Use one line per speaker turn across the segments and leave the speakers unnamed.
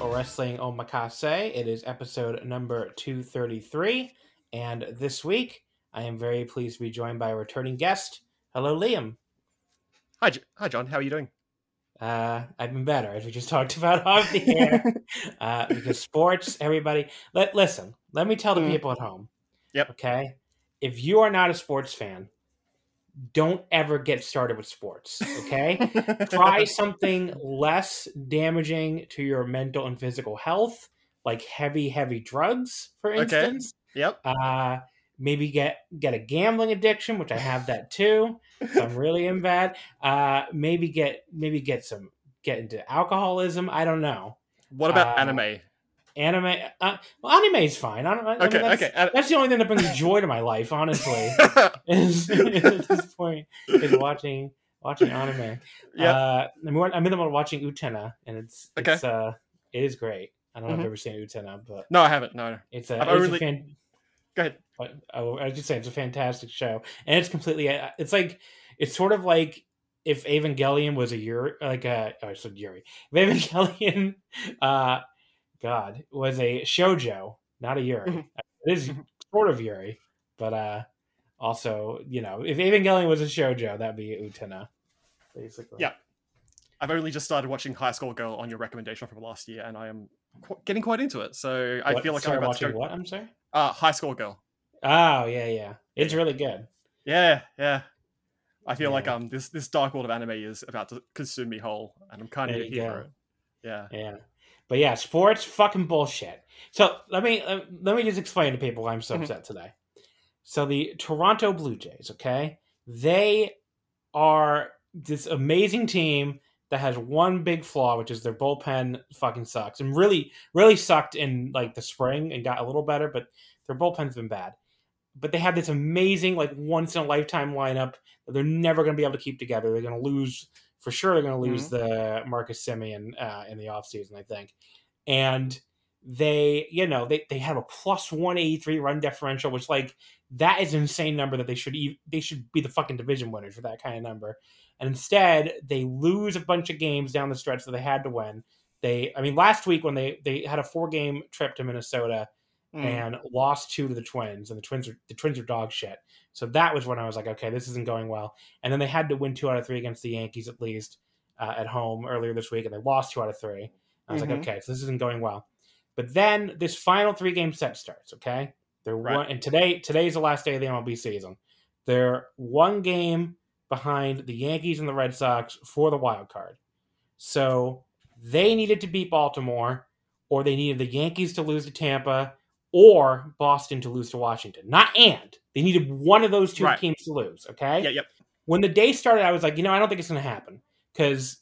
To Wrestling Omakase. It is episode number 233. And this week, I am very pleased to be joined by a returning guest. Hello, Liam.
Hi, Hi John. How are you doing?
Uh, I've been better, as we just talked about off the air. uh, because sports, everybody. Let listen. Let me tell the mm. people at home.
Yep.
Okay. If you are not a sports fan, don't ever get started with sports. Okay, try something less damaging to your mental and physical health, like heavy, heavy drugs, for instance.
Okay. Yep.
Uh, maybe get get a gambling addiction, which I have that too. so I'm really in bad. Uh, maybe get maybe get some get into alcoholism. I don't know.
What about uh, anime?
Anime uh, well, anime is fine. I don't, I
okay
mean, that's,
okay
that's the only thing that brings joy to my life honestly is, at this point is watching watching anime.
Yeah.
Uh, I'm, I'm in the middle of watching Utena and it's okay. it's uh it is great. I don't know mm-hmm. if you've ever seen Utena but
no I haven't no
it's a, it's a fan-
go ahead.
I, I was just saying it's a fantastic show and it's completely uh, it's like it's sort of like if Evangelion was a Yuri, like a, oh, I said Yuri, if Evangelion, uh, God, was a shojo, not a Yuri. Mm-hmm. it is mm-hmm. sort of Yuri, but uh, also, you know, if Evangelion was a shojo, that'd be Utena, basically.
Yeah. I've only just started watching Hi Score Girl on your recommendation from last year, and I am qu- getting quite into it. So I feel like
sorry,
I'm
about watching
to go...
what? I'm sorry.
Uh, Hi Score Girl.
Oh yeah, yeah, it's really good.
Yeah, yeah. I feel yeah. like um this this dark world of anime is about to consume me whole, and I'm kind of here for it. Yeah,
yeah. But yeah, sports fucking bullshit. So let me uh, let me just explain to people why I'm so mm-hmm. upset today. So the Toronto Blue Jays, okay, they are this amazing team that has one big flaw, which is their bullpen fucking sucks, and really, really sucked in like the spring and got a little better, but their bullpen's been bad. But they have this amazing, like once in a lifetime lineup that they're never going to be able to keep together. They're going to lose for sure they're going to lose mm-hmm. the Marcus Semien uh, in the offseason, I think. And they, you know, they, they have a plus 183 run differential, which like that is an insane number that they should they should be the fucking division winners for that kind of number. And instead, they lose a bunch of games down the stretch that they had to win. They, I mean, last week when they they had a four game trip to Minnesota mm. and lost two to the Twins, and the Twins are the Twins are dog shit. So that was when I was like, okay, this isn't going well. And then they had to win two out of three against the Yankees at least uh, at home earlier this week, and they lost two out of three. I was mm-hmm. like, okay, so this isn't going well. But then this final three game set starts. Okay, they're right. one, and today today's the last day of the MLB season. They're one game behind the Yankees and the Red Sox for the wild card. So they needed to beat Baltimore, or they needed the Yankees to lose to Tampa, or Boston to lose to Washington. Not and. They needed one of those two right. teams to lose. Okay.
Yeah. Yep.
When the day started, I was like, you know, I don't think it's going to happen because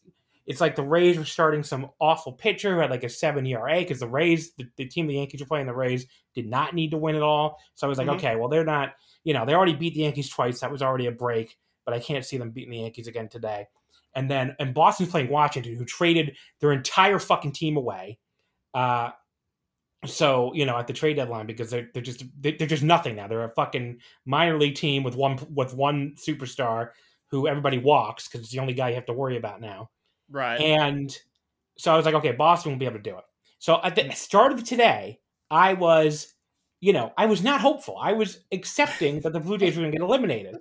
it's like the Rays were starting some awful pitcher who had like a seven ERA because the Rays, the, the, team the Yankees were playing, the Rays did not need to win at all. So I was like, mm-hmm. okay, well they're not, you know, they already beat the Yankees twice. That was already a break, but I can't see them beating the Yankees again today. And then and Boston's playing Washington, who traded their entire fucking team away. Uh, so you know at the trade deadline because they're they're just they're just nothing now. They're a fucking minor league team with one with one superstar who everybody walks because it's the only guy you have to worry about now.
Right.
And so I was like, okay, Boston will be able to do it. So at the mm. start of today, I was, you know, I was not hopeful. I was accepting that the Blue Jays were going to get eliminated.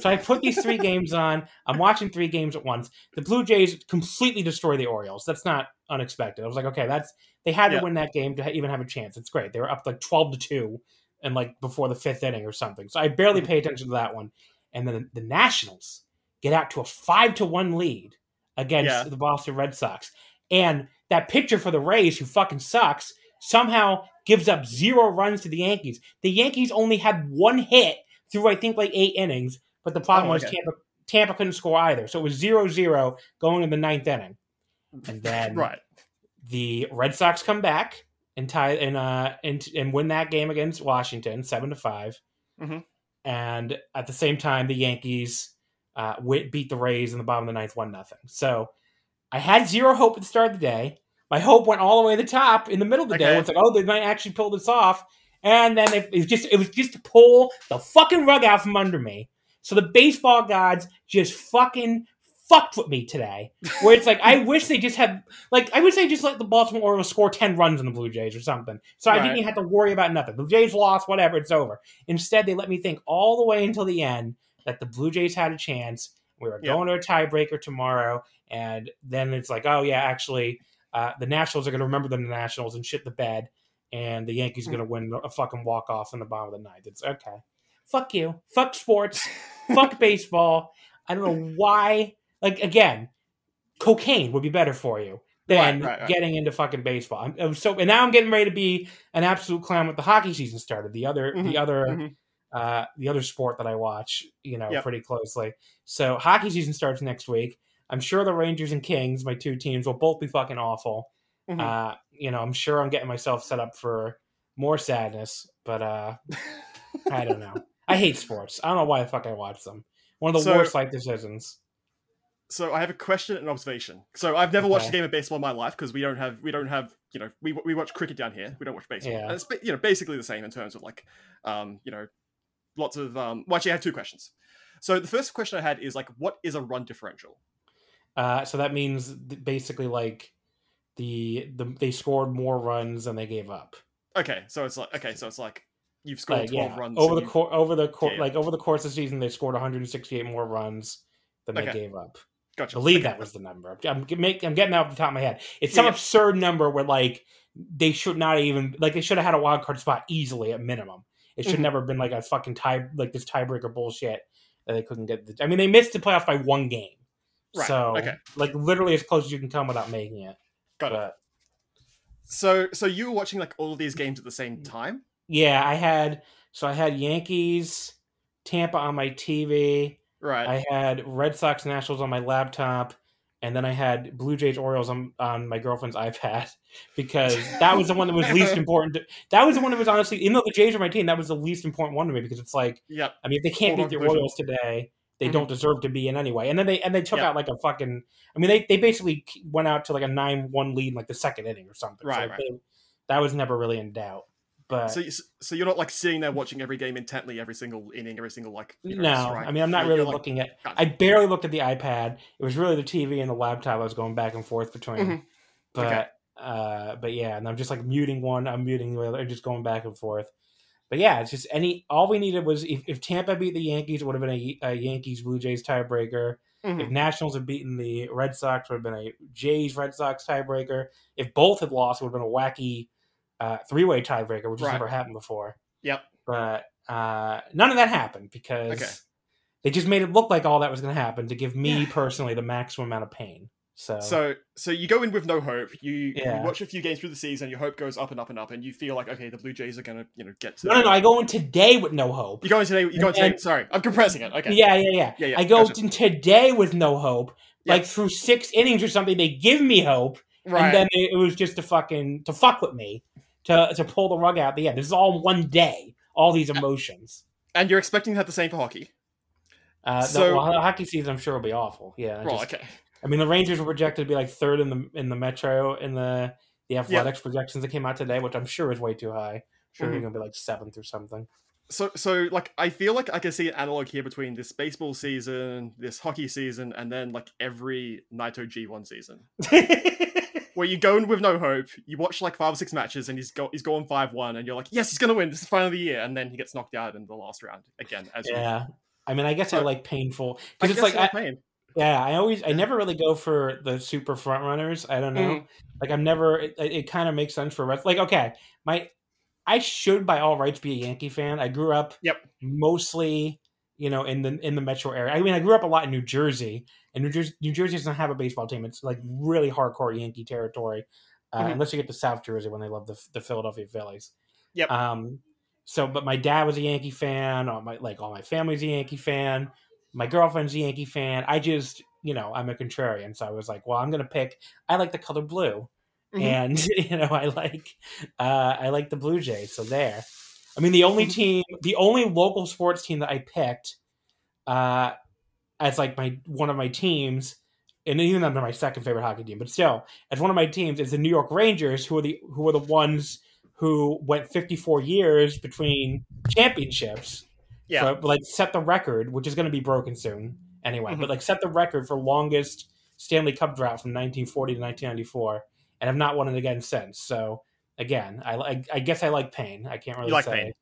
So I put these three games on. I'm watching three games at once. The Blue Jays completely destroy the Orioles. That's not unexpected. I was like, okay, that's they had to
Yeah.
win that game to even have a chance. It's great. They were up like 12 to two, and like before the fifth inning or something. So I barely
Mhm.
pay attention to that one. And then the Nationals get out to a five to one lead against
Yeah.
the Boston Red Sox. And that pitcher for the Rays, who fucking sucks, somehow gives up zero runs to the Yankees. The Yankees only had one hit through, I think, like eight innings, but the problem
Oh,
was. Tampa, Tampa couldn't score either. So it was 0 0 going in the ninth inning. And then
right.
the Red Sox come back and tie and uh and and win that game against Washington seven to 5
Mhm.
and at the same time the Yankees uh beat the Rays in the bottom of the ninth one nothing. So I had zero hope at the start of the day. My hope went all the way to the top in the middle of the day. It's like, oh, they might actually pull this off, and then it, it was just it was just to pull the fucking rug out from under me. So the baseball gods just fucking fucked with me today. Where it's like, I wish they just had like I wish they just let the Baltimore Orioles score ten runs on the Blue Jays or something, so I didn't even have to worry about nothing. The Jays lost, whatever, it's over. Instead, they let me think all the way until the end that the Blue Jays had a chance. We were
Yeah.
going to a tiebreaker tomorrow, and then it's like, oh yeah, actually, uh, the Nationals are going to remember the Nationals and shit the bed, and the Yankees are going to win a fucking walk off in the bottom of the ninth. It's okay. Fuck you. Fuck sports. Fuck baseball. I don't know why. Like again, cocaine would be better for you than
Right, right, right.
getting into fucking baseball. I'm, I'm so, and now I'm getting ready to be an absolute clown with the hockey season started. The other, the
Mhm,
other,
mhm.
uh, the other sport that I watch, you know,
Yep.
pretty closely. So hockey season starts next week. I'm sure the Rangers and Kings, my two teams, will both be fucking awful.
Mhm.
Uh, you know, I'm sure I'm getting myself set up for more sadness, but uh, I don't know. I hate sports. I don't know why the fuck I watch them. One of the
So-
worst life decisions.
So I have a question and an observation. So I've never watched a game of baseball in my life because we don't have we don't have you know we we watch cricket down here. We don't watch baseball.
Yeah.
And it's you know basically the same in terms of like um you know lots of um. Well, actually, I had two questions. So the first question I had is like, what is a run differential?
Uh, so that means basically like the, the they scored more runs than they gave up.
Okay, so it's like okay, so it's like you've scored
Like,
twelve
yeah,
runs
over the cour over the
yeah.
like over the course of the season, they scored 168 more runs than they gave up. I believe that was the number. I'm make, I'm getting that off the top of my head. It's some
yeah.
absurd number where like they should not even like they should have had a wild card spot easily at minimum. It should
Mhm.
never been like a fucking tie like this tiebreaker bullshit that they couldn't get. The, I mean, they missed the playoffs by one game.
Right,
So
okay.
like literally as close as you can come without making it.
Got it. So so you were watching like all of these games at the same time?
yeah, I had so I had Yankees, Tampa on my TV.
Right.
I had Red Sox Nationals on my laptop, and then I had Blue Jays Orioles on, on my girlfriend's iPad because that was the one that was least important. To, that was the one that was honestly, even though the Jays were my team, that was the least important one to me because it's like,
yep.
I mean, if they can't beat the. Orioles today, they
Mhm.
don't deserve to be in anyway. And then they and they took
Yeah.
out like a fucking. I mean, they they basically went out to like a nine one lead in like the second inning or something.
Right,
so
right.
They, that was never really in doubt. But
So, you, so you're not like sitting there watching every game intently, every single inning, every single like. You know,
no,
strike.
I mean, I'm not
You're-
really
you're, like,
looking at. I barely looked at the iPad. It was really the TV and the laptop I was going back and forth between.
Mhm.
But
Okay.
uh, but yeah, and I'm just like muting one, I'm muting the other, and just going back and forth. But yeah, it's just any. All we needed was if, if Tampa beat the Yankees, it would have been a, a Yankees Blue Jays tiebreaker. If
Mhm.
Nationals had beaten the Red Sox, it would have been a Jays Red Sox tiebreaker. If both had lost, it would have been a wacky uh, three way tiebreaker, which has never happened before.
Yep.
But uh, none of that happened because
Okay.
they just made it look like all that was going to happen to give me
Yeah.
personally the maximum amount of pain. So,
So, so you go in with no hope. You,
Yeah.
you watch a few games through the season. Your hope goes up and up and up, and you feel like okay, the Blue Jays are gonna, you know, get to.
no, no, no. I go in today with no hope.
You go in today. You go in today.
And-
Sorry, I'm compressing it. Okay.
Yeah, yeah, yeah,
Yeah, yeah,
I go
gotcha.
in today with no hope. Like through six innings or something, they give me hope,
Right.
and then it was just to fucking to fuck with me, to to pull the rug out. The end. This is all in one day. All these emotions.
and you're expecting to have the same for hockey.
Uh,
So-
the, well, the hockey season, I'm sure, will be awful. Yeah, I
Well,
just-
okay.
I mean, the Rangers were projected to be like third in the in the Metro in the the Athletic's projections that came out today, which I'm sure is way too high. I'm sure
Mhm.
they're gonna be like seventh or something.
So, so like, I feel like I can see an analog here between this baseball season, this hockey season, and then like every Naito G1 season, where you go in with no hope. You watch like five or six matches, and he's go he's going five one, and you're like, yes, he's gonna win. This is the final of the year, and then he gets knocked out in the last round again. As
yeah. I mean, I guess I like painful because it's like I,
paying.
Yeah, I always, I never really go for the super front runners. I don't know.
Mhm.
Like I'm never. It, it kind of makes sense for. Like okay, my, I should by all rights be a Yankee fan. I grew up.
Yep.
Mostly, you know, in the in the metro area. I mean, I grew up a lot in New Jersey, and New Jersey, New Jersey doesn't have a baseball team. It's like really hardcore Yankee territory, uh,
Mhm.
unless you get to South Jersey when they love the the Philadelphia Phillies.
Yep.
Um. So, but my dad was a Yankee fan. All my like all my family's a Yankee fan my girlfriend's a Yankee fan. I just, you know, I'm a contrarian, so I was like, well, I'm gonna pick. I like the color blue,
Mhm.
and you know, I like, uh, I like the Blue Jays. So there. I mean, the only
Mhm.
team, the only local sports team that I picked, uh, as like my one of my teams, and even though they're my second favorite hockey team, but still, as one of my teams is the New York Rangers, who are the who are the ones who went 54 years between championships
Yeah.
for, like set the record, which is going to be broken soon anyway.
Mhm.
But like set the record for longest Stanley Cup drought from 1940 to 1994, and have not won it again since. So again, I, I, I guess I like pain. I can't really you
like
say.
pain.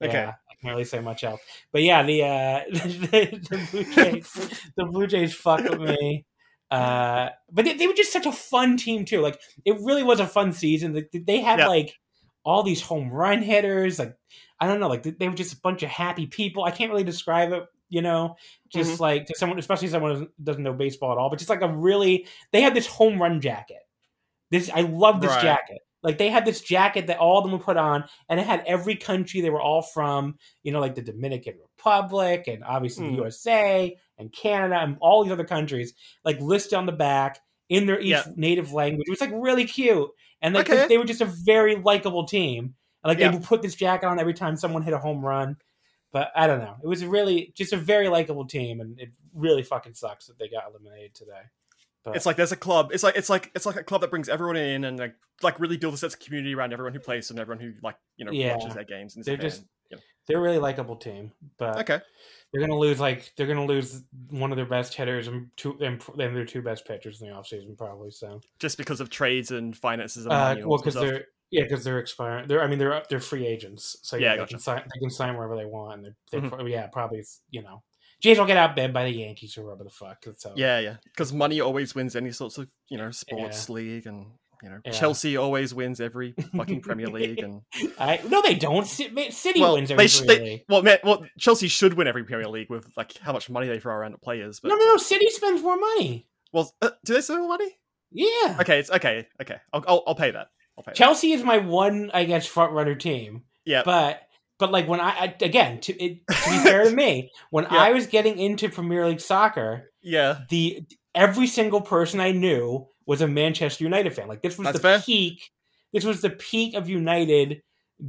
Yeah,
Okay.
I can't really say much else. But yeah, the uh, the, the Blue Jays, the Blue Jays fuck with me. Uh, but they, they were just such a fun team too. Like it really was a fun season. They, they had like all these home run hitters. Like I don't know, like they were just a bunch of happy people. I can't really describe it. You know, just
Mm-hmm.
like to someone, especially someone who doesn't know baseball at all. But just like a really, they had this home run jacket. This I love this
Right.
jacket. Like they had this jacket that all of them would put on, and it had every country they were all from. You know, like the Dominican Republic, and obviously
Mm.
the USA and Canada, and all these other countries, like listed on the back in their each
Yeah.
native language. It was like really cute, and like
Okay.
they were just a very likable team. And, like
Yeah.
they would put this jacket on every time someone hit a home run. But I don't know. It was really just a very likable team, and it really fucking sucks that they got eliminated today. But
It's like there's a club. It's like it's like it's like a club that brings everyone in and like like really builds a sense of community around everyone who plays and everyone who like you know
Yeah.
watches their games and is
They're
fan.
just-
Yeah.
they're a really likable team. But
okay.
they're gonna lose like they're gonna lose one of their best hitters and two and, and their two best pitchers in the offseason probably. So
Just because of trades and finances and
uh,
money.
well, because
sort of stuff.
they're yeah, because they're expiring. They're I mean they're they're free agents, so yeah,
Yeah,
they
gotcha.
can sign they can sign wherever they want. And they're, they
Mhm.
pro- yeah probably you know Jays will get outbid by the Yankees or whatever the fuck. So
yeah, yeah. Because money always wins any sorts of you know sports league and. You know,
Yeah.
Chelsea always wins every fucking Premier League, and
I no they don't. City
well,
wins every
they, sh-
Premier
they
League.
well, man, well, Chelsea should win every Premier League with like how much money they throw around at players. But
No, no, no. City spends more money.
well, uh, do they spend more money?
Yeah.
Okay, it's okay, okay. I'll, I'll, I'll pay that. I'll pay.
Chelsea is my one, I guess, front runner team.
Yeah,
But but like when I, I again to, it, to be fair to me, when
Yeah.
I was getting into Premier League soccer,
yeah,
the every single person I knew was a Manchester United fan. Like this was
That's
the
fair.
peak. This was the peak of United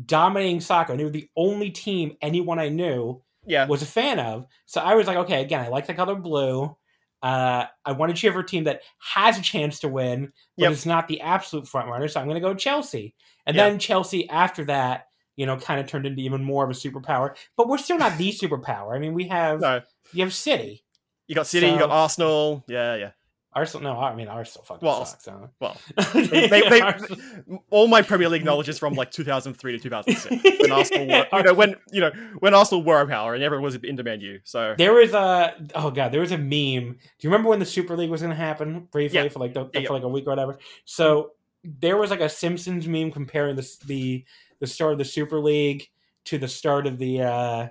dominating soccer. And they were the only team anyone I knew
yeah.
was a fan of. So I was like, okay, again, I like the color blue. Uh, I want to cheer for a team that has a chance to win, but
Yep.
it's not the absolute front runner. So I'm going to go Chelsea. And
Yeah.
then Chelsea after that, you know, kind of turned into even more of a superpower. But we're still not the superpower. I mean, we have
No,
you have City,
you got City, you got Arsenal. Yeah, yeah.
Arsenal. No, I mean Arsenal fucking
Well,
sucks. Huh?
Well, they, they, they, all my Premier League knowledge is from like 2003 to 2006 when Arsenal were, you know, when you know when Arsenal were a power and everyone was in demand. You So
There was a oh god, there was a meme. Do you remember when the Super League was going to happen briefly
Yeah.
for like the,
Yeah,
for like a week or whatever? So there was like a Simpsons meme comparing the the the start of the Super League to the start of the uh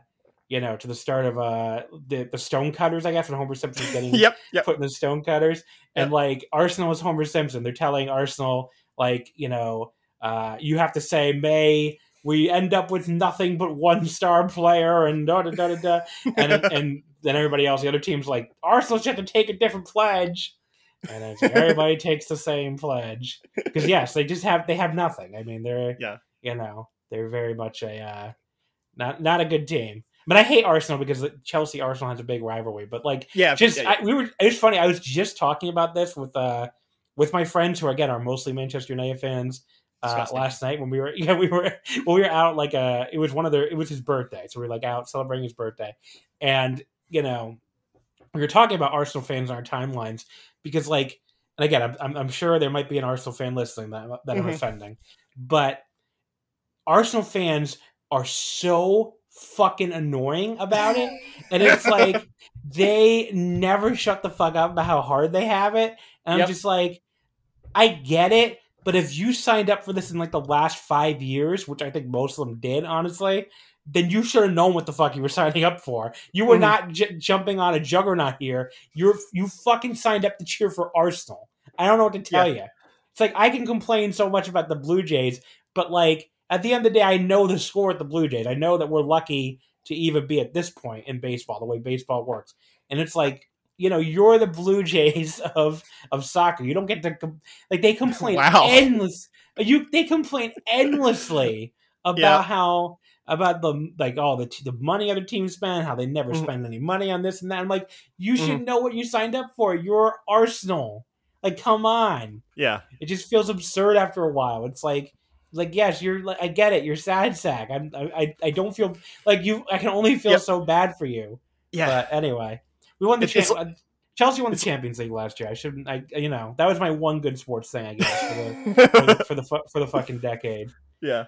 you know to the start of uh the the Stonecutters, I guess, when Homer Simpson's getting
yep, yep,
put in the Stonecutters, and like Arsenal is Homer Simpson. They're telling Arsenal like you know uh you have to say May. We end up with nothing but one star player, and da da da da da and and then everybody else, the other teams, like Arsenal should have to take a different pledge, and like, everybody takes the same pledge because yes, they just have they have nothing. I mean, they're
Yeah.
You know, they're very much a uh, not not a good team. But I hate Arsenal because Chelsea Arsenal has a big rivalry. But like,
yeah.
just
yeah, yeah.
I, we were it was funny. I was just talking about this with uh with my friends who again are mostly Manchester United fans. Uh, last night when we were yeah we were when we were out like uh it was one of their it was his birthday so we were like out celebrating his birthday and you know we were talking about Arsenal fans on our timelines because like and again I'm, I'm, I'm sure there might be an Arsenal fan listening that that I'm
Mhm.
offending but Arsenal fans are so fucking annoying about it and it's like they never shut the fuck up about how hard they have it and i'm just like i get it but if you signed up for this in like the last five years which i think most of them did honestly then you should have known what the fuck you were signing up for. You were
Mhm.
not j- jumping on a juggernaut here. You're you fucking signed up to cheer for arsenal. I don't know what to tell you it's like i can complain so much about the blue jays but like at the end of the day i know the score at the blue jays i know that we're lucky to even be at this point in baseball the way baseball works and it's like you know you're the blue jays of of soccer you don't get to com- like they complain
Wow.
endless you they complain endlessly about
Yeah.
how about the like all the t- the money other teams spend how they never
Mhm.
spend any money on this and that i'm like you
Mm-hmm.
should know what you signed up for you're arsenal like come on
Yeah.
it just feels absurd after a while. It's like, like yes, you're like I get it. You're sad sack. I'm I I, I don't feel like you. I can only feel
Yep.
so bad for you.
Yeah.
But anyway, we won the
It's- it's-
uh, Chelsea won the Champions League last year. I shouldn't. I you know that was my one good sports thing I guess for the for the, for the, fu- for the fucking decade.
Yeah.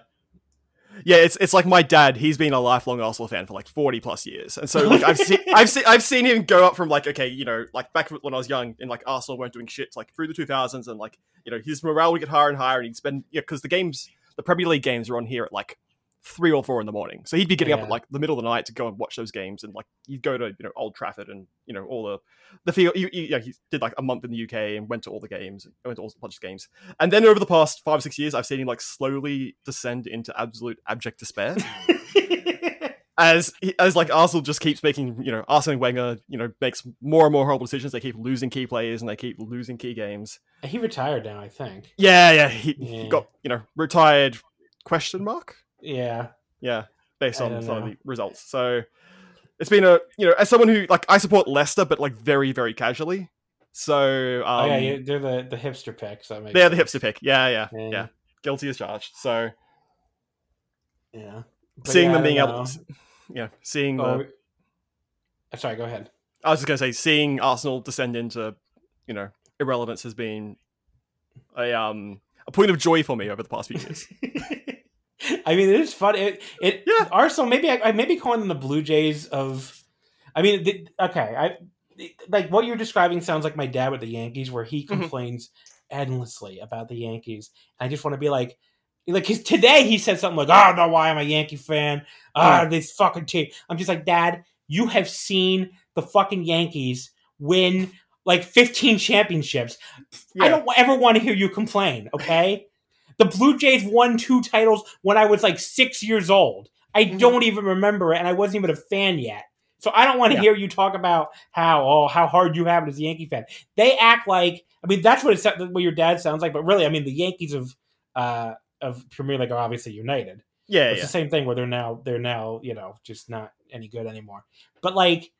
Yeah, it's it's like my dad. He's been a lifelong Arsenal fan for like forty plus years, and so like I've seen I've seen I've seen him go up from like okay, you know, like back when I was young, and like Arsenal weren't doing shit, like through the two thousands, and like you know his morale would get higher and higher, and he'd spend yeah, because the games, the Premier League games are on here at like three or four in the morning, so he'd be getting up at like the middle of the night to go and watch those games, and like he'd go to you know Old Trafford and you know all the the field. You, you, yeah, he did like a month in the UK and went to all the games, went to all a bunch of games, and then over the past five or six years, I've seen him like slowly descend into absolute abject despair as as like Arsenal just keeps making you know Arsene Wenger you know makes more and more horrible decisions. They keep losing key players and they keep losing key games.
he retired now, I think.
Yeah, yeah, he, he
Yeah.
got you know retired question mark.
Yeah,
Yeah, based on some of the results. So it's been a you know as someone who like I support Leicester, but like very very casually. So um,
oh yeah, you, they're the the hipster pick. So
they're the hipster pick. Yeah, yeah,
Yeah.
yeah. Guilty as charged. So
Yeah, But
seeing
yeah,
them being able, to, yeah, seeing the
Oh, uh, sorry. Go ahead.
I was just gonna say, seeing Arsenal descend into, you know, irrelevance has been a um a point of joy for me over the past few years.
I mean, it is fun. It, it
Yeah.
Arsenal. Maybe I, I maybe calling them the Blue Jays of. I mean, the, okay. I like what you're describing. Sounds like my dad with the Yankees, where he
Mhm.
complains endlessly about the Yankees. I just want to be like, like 'cause today he said something like, "Oh no, why am I a Yankee fan? Ah, this fucking team." I'm just like, Dad, you have seen the fucking Yankees win like 15 championships. I don't ever want to hear you complain, okay? The Blue Jays won two titles when I was like six years old. I
Mhm.
don't even remember it, and I wasn't even a fan yet. So I don't want to
Yeah.
hear you talk about how oh how hard you have it as a Yankee fan. They act like I mean that's what it what your dad sounds like, but really I mean the Yankees of uh of Premier League are obviously united.
Yeah,
It's
yeah,
the same thing where they're now they're now you know just not any good anymore. But like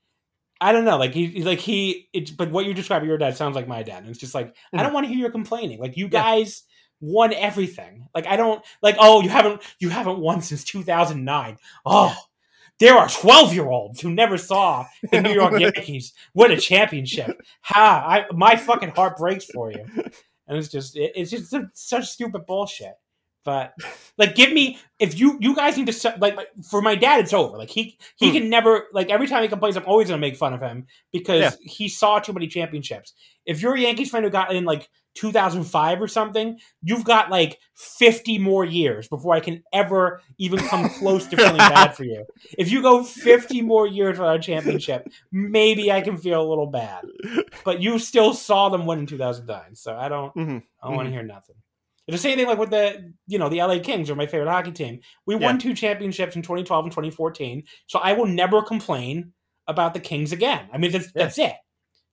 I don't know, like he like he. It's but what you describe your dad sounds like my dad, and it's just like I don't want to hear you complaining. Like you
Mm-hmm.
Guys won everything. Like I don't like. Oh, you haven't you haven't won since two thousand nine. Oh. There are twelve year olds who never saw the New York Yankees win a championship. Ha! I, my fucking heart breaks for you, and it's just it, it's just such stupid bullshit. But like, give me if you you guys need to like for my dad, it's over. Like he he
Hmm.
can never like every time he complains, I'm always gonna make fun of him because
Yeah.
he saw too many championships. If you're a Yankees fan who got in like 2005 or something, you've got like 50 more years before I can ever even come close to feeling bad for you. If you go 50 more years without a championship, maybe I can feel a little bad. But you still saw them win in 2009, so I don't
Mhm.
I don't want to hear nothing. It's the same thing like with the you know the LA Kings are my favorite hockey team. We won two championships in 2012 and 2014, so I will never complain about the Kings again. I mean that's
Yeah.
that's it.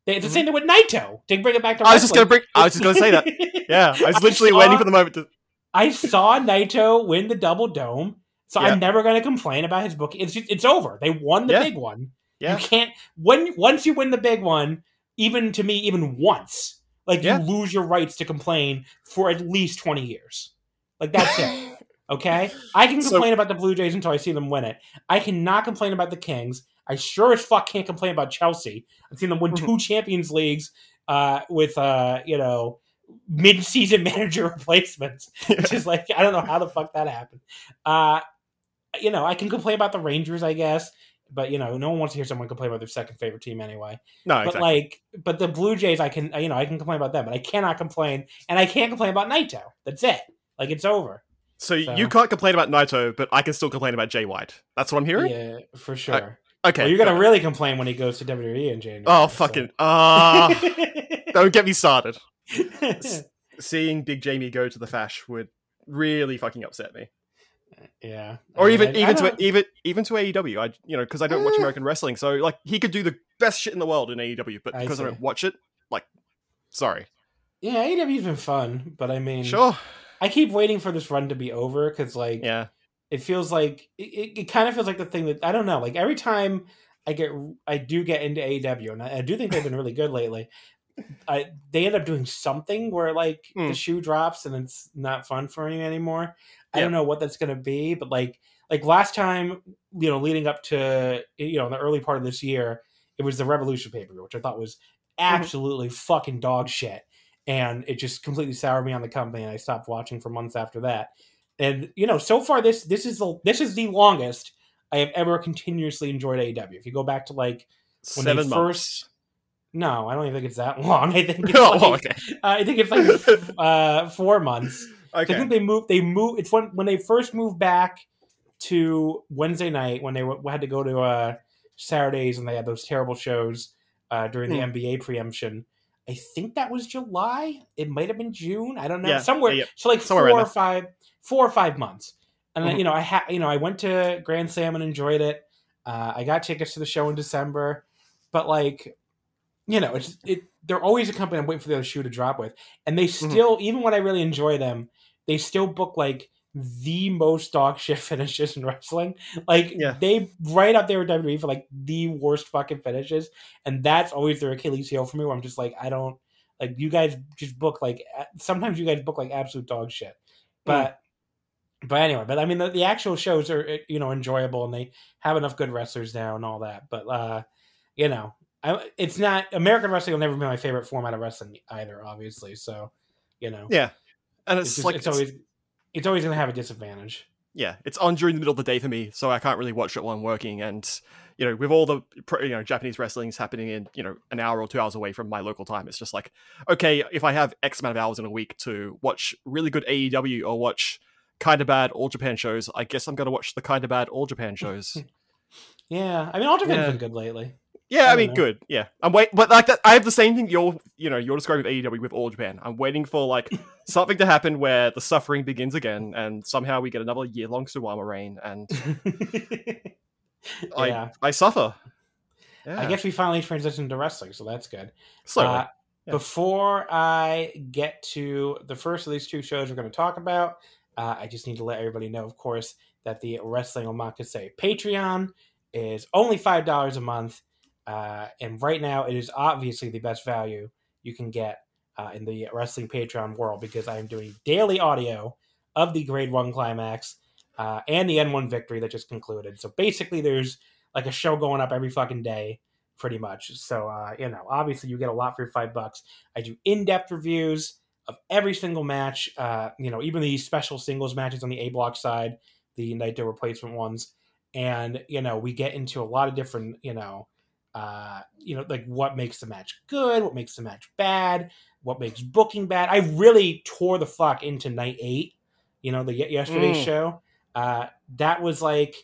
They- It's the
Mhm.
same thing with Naito. To bring it back to
I was just gonna bring. I was just gonna say that. Yeah, I was
I
literally
saw-
waiting for the moment to.
I saw Naito win the double dome, so
Yeah.
I'm never going to complain about his book. It's just, it's over. They won the
Yeah.
big one.
Yeah.
You can't when once you win the big one, even to me, even once. Like
Yeah.
you lose your rights to complain for at least twenty years. Like that's it. Okay, I can
So-
complain about the Blue Jays until I see them win it. I cannot complain about the Kings. I sure as fuck can't complain about Chelsea. I've seen them win
Mhm.
two Champions Leagues uh, with uh, you know mid-season manager replacements, which is like I don't know how the fuck that happened. Uh, you know, I can complain about the Rangers, I guess, but you know, no one wants to hear someone complain about their second favorite team anyway.
No,
But
exactly.
like, but the Blue Jays, I can you know I can complain about them, but I cannot complain, and I can't complain about Naito. That's it. Like it's over.
so,
so-
you can't complain about Naito, but I can still complain about Jay White. That's what I'm hearing.
Yeah, for sure.
Okay.
well, you're gonna
good.
really complain when he goes to WWE in January.
Oh
so.
fucking ah! don't get me started. Seeing Big Jamie go to the Fash would really fucking upset me.
Yeah.
Or
I mean,
even
I- I
even to even even to AEW. I you know because I don't watch
Eh.
American wrestling, so like he could do the best shit in the world in AEW, but
I
because I, don't watch it, like, sorry.
Yeah, AEW's been fun, but I mean,
Sure.
I keep waiting for this run to be over because, like,
Yeah.
it feels like it, it, it kind of feels like the thing that I don't know. Like every time I get, I do get into AEW, and I, I do think they've been really good lately. I they end up doing something where like
Hmm.
the shoe drops and it's not fun for me anymore. I
Yeah.
don't know what that's gonna be, but like like last time, you know, leading up to you know in the early part of this year, it was the Revolution paper, which I thought was absolutely fucking dog shit, and it just completely soured me on the company, and I stopped watching for months after that. And you know, so far this this is the this is the longest I have ever continuously enjoyed AEW. If you go back to like when they
months.
first no, I don't even think it's that long. I think it's
oh,
like,
okay.
uh, I think it's like uh, four months. I think they moved. They moved. It's when when they first moved back to Wednesday night when they w- had to go to uh, Saturdays and they had those terrible shows uh, during the
Hmm.
NBA preemption. I think that was July. It might have been June. I don't know.
Yeah,
Somewhere.
yeah, yeah.
So like
Somewhere
four or five, four or five months. And then,
Mhm.
you know, I had you know I went to Grand Slam and enjoyed it. Uh, I got tickets to the show in December, but like, you know, it's it. They're always a company I'm waiting for the other shoe to drop with, and they
Mm-hmm.
still, even when I really enjoy them, they still book like the most dog shit finishes in wrestling. Like
Yeah.
they right up there with WWE for like the worst fucking finishes, and that's always their Achilles heel for me. Where I'm just like, I don't like you guys just book like sometimes you guys book like absolute dog shit, but. But anyway, but I mean the, the actual shows are eh, you know enjoyable and they have enough good wrestlers now and all that. But uh, you know, I, it's not American wrestling will never be my favorite format of wrestling either, obviously. So, you know,
Yeah. And
it's,
it's,
just-
like
it's always it's always going to have a disadvantage.
yeah, it's on during the middle of the day for me, so I can't really watch it while I'm working. And you know, with all the you know Japanese wrestling's happening in you know an hour or two hours away from my local time, it's just like okay, if I have X amount of hours in a week to watch really good AEW or watch kind of bad All Japan shows, I guess I'm gonna watch the kind of bad All Japan shows.
Yeah, I mean, All Japan's
Yeah.
been good lately.
Yeah,
I
I, mean,
know.
good. Yeah, I'm wait, but like that, I have the same thing. You're, you know, you're describing AEW with All Japan. I'm waiting for like something to happen where the suffering begins again, and somehow we get another year long Suwama reign, and I,
yeah,
I suffer. Yeah.
I guess we finally transitioned to wrestling, so that's good.
slowly.
Uh,
Yeah.
Before I get to the first of these two shows we're going to talk about, uh, I just need to let everybody know, of course, that the Wrestling Omakase Patreon is only $5 a month. Uh, and right now, it is obviously the best value you can get uh, in the Wrestling Patreon world because I am doing daily audio of the G1 Climax uh, and the N1 Victory that just concluded. So basically, there's like a show going up every fucking day pretty much. So uh, you know, obviously you get a lot for your five bucks. I do in-depth reviews of every single match. Uh, you know, even the special singles matches on the A block side, the Naito replacement ones, and you know, we get into a lot of different, you know, uh, you know, like what makes the match good, what makes the match bad, what makes booking bad. I really tore the fuck into night eight. You know, the ye- yesterday's
Mm.
show. Uh, that was like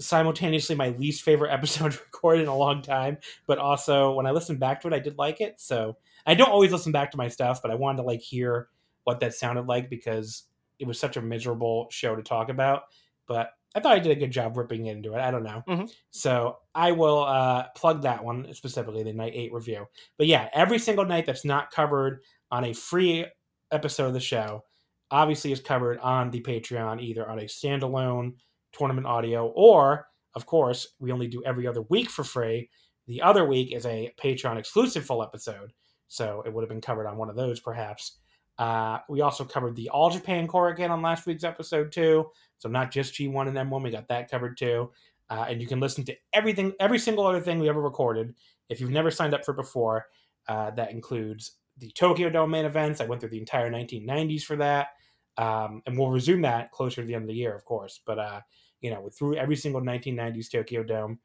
simultaneously my least favorite episode recorded in a long time but also when i listened back to it i did like it so i don't always listen back to my stuff but i wanted to like hear what that sounded like because it was such a miserable show to talk about but i thought i did a good job ripping into it i don't know
Mhm.
so i will uh plug that one specifically the night eight review but yeah every single night that's not covered on a free episode of the show obviously is covered on the patreon either on a standalone tournament audio, or of course, we only do every other week for free. The other week is a Patreon exclusive full episode so it would have been covered on one of those perhaps. Uh, we also covered the All Japan core again on last week's episode too, so not just G1 and N1, we got that covered too. Uh, and you can listen to everything, every single other thing we ever recorded. If you've never signed up for before, uh, that includes the Tokyo Dome main events. I went through the entire 1990s for that, um, and we'll resume that closer to the end of the year, of course. But uh, you know, through every single 1990s Tokyo Dome,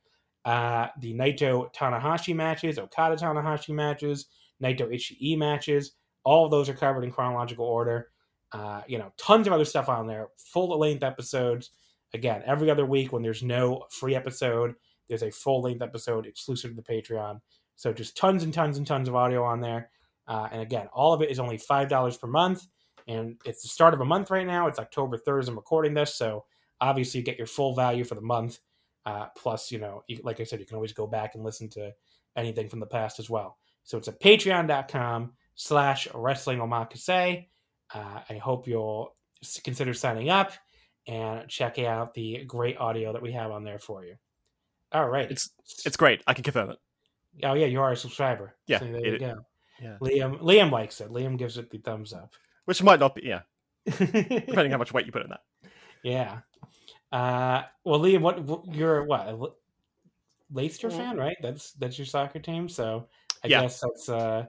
uh, the Naito Tanahashi matches, Okada Tanahashi matches, Naito Ishii matches, all of those are covered in chronological order. Uh, you know, tons of other stuff on there, full length episodes. Again, every other week when there's no free episode, there's a full length episode exclusive to the Patreon. So just tons and tons and tons of audio on there. Uh, and again, all of it is only five dollars per month, and it's the start of a month right now. It's October third as I'm recording this, so obviously you get your full value for the month. Uh, plus, you know, you, like I said, you can always go back and listen to anything from the past as well. So it's at patreon.com slash wrestling omakase. Uh, I hope you'll consider signing up and check out the great audio that we have on there for you. All right.
It's it's great. I can confirm it.
Oh yeah, you are a subscriber.
Yeah,
So there
it-
you go.
yeah.
Liam Liam likes it. Liam gives it the thumbs up.
Which might not be, yeah, depending how much weight you put in that.
yeah. Uh, well, Liam, what, what you're what a Leicester fan, right? That's that's your soccer team. So I
Yeah.
guess that's uh,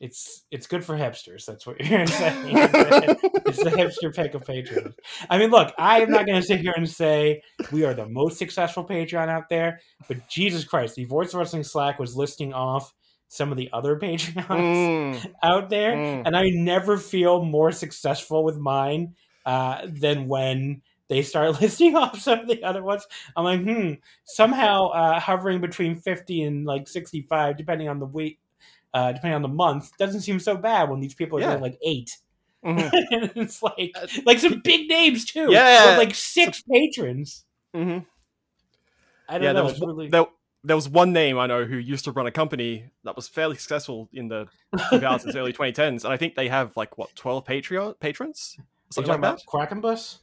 it's it's good for hipsters. That's what you're saying. it's the hipster pick of Patreon. I mean, look, I am not going to sit here and say we are the most successful Patreon out there, but Jesus Christ, the Voice Wrestling Slack was listing off some of the other Patreons
Mm,
out there,
mm.
and I never feel more successful with mine uh, than when they start listing off some of the other ones. I'm like, hmm, somehow uh, hovering between 50 and like 65, depending on the week, uh, depending on the month, doesn't seem so bad when these people are
Yeah.
getting like eight.
Mhm,
and it's like, like some big names too.
Yeah.
like six patrons.
mhm.
I don't
Yeah, there
know.
was one-
really...
there, there was one name I know who used to run a company that was fairly successful in the 2000s, early 2010s, and I think they have like what 12 Patreon patrons,
Are you
something like that.
about Quackenbush?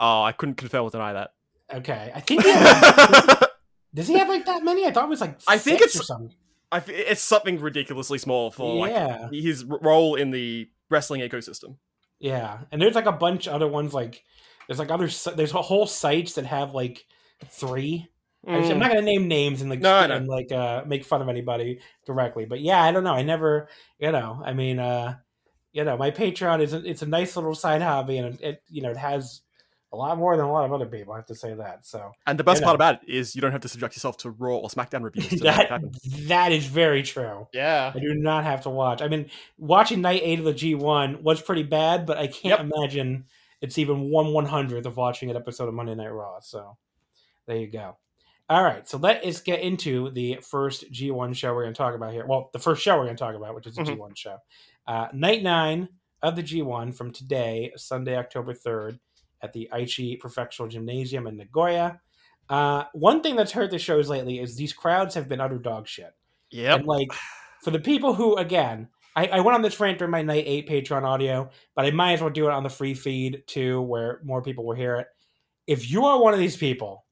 Oh, I couldn't confirm or deny that.
Okay, I think. He has, does he have like that many? I thought it was like.
I think it's-
or something.
I f- it's something ridiculously small for like his role in the wrestling ecosystem.
yeah, and there's like a bunch of other ones. Like there's like other. There's whole sites that have like three. I am
Mm.
not gonna name names and like
No,
and like uh, make fun of anybody directly, but yeah, I don't know. I never, you know, I mean, uh, you know, my Patreon is a, it's a nice little side hobby, and it, it you know it has a lot more than a lot of other people. I have to say that. So
And the best
You
part
know.
about it is you don't have to subject yourself to Raw or SmackDown reviews. To
that that is very true.
Yeah.
I do not have to watch. I mean, watching night eight of the G one was pretty bad, but I can't
Yep.
imagine it's even one one hundredth of watching an episode of Monday Night Raw. So there you go. All right, so let us get into the first G one show we're going to talk about here. Well, the first show we're going to talk about, which is the
Mhm.
G one show, uh, night nine of the G one from today, Sunday, October third, at the Aichi Prefectural Gymnasium in Nagoya. Uh, one thing that's hurt the shows lately is these crowds have been utter dog shit.
Yeah.
And like for the people who, again, I, I went on this rant during my night eight Patreon audio, but I might as well do it on the free feed too, where more people will hear it. If you are one of these people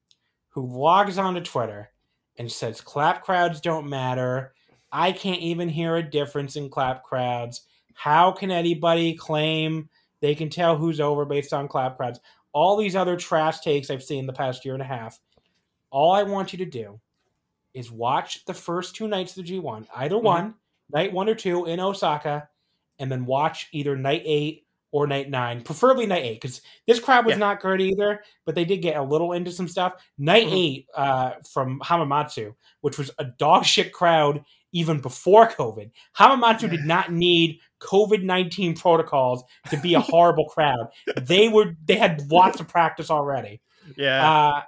who logs onto Twitter and says clap crowds don't matter, I can't even hear a difference in clap crowds. How can anybody claim they can tell who's over based on clap crowds? All these other trash takes I've seen the past year and a half. All I want you to do is watch the first two nights of the G1, either
Mhm.
one, night one or two in Osaka, and then watch either night eight or night nine, preferably night eight, because this crowd was
Yeah.
not great either, but they did get a little into some stuff. Night
Mhm.
eight uh, from Hamamatsu, which was a dog shit crowd even before COVID. Hamamatsu did not need COVID nineteen protocols to be a horrible crowd. They were they had lots of practice already.
yeah.
Uh,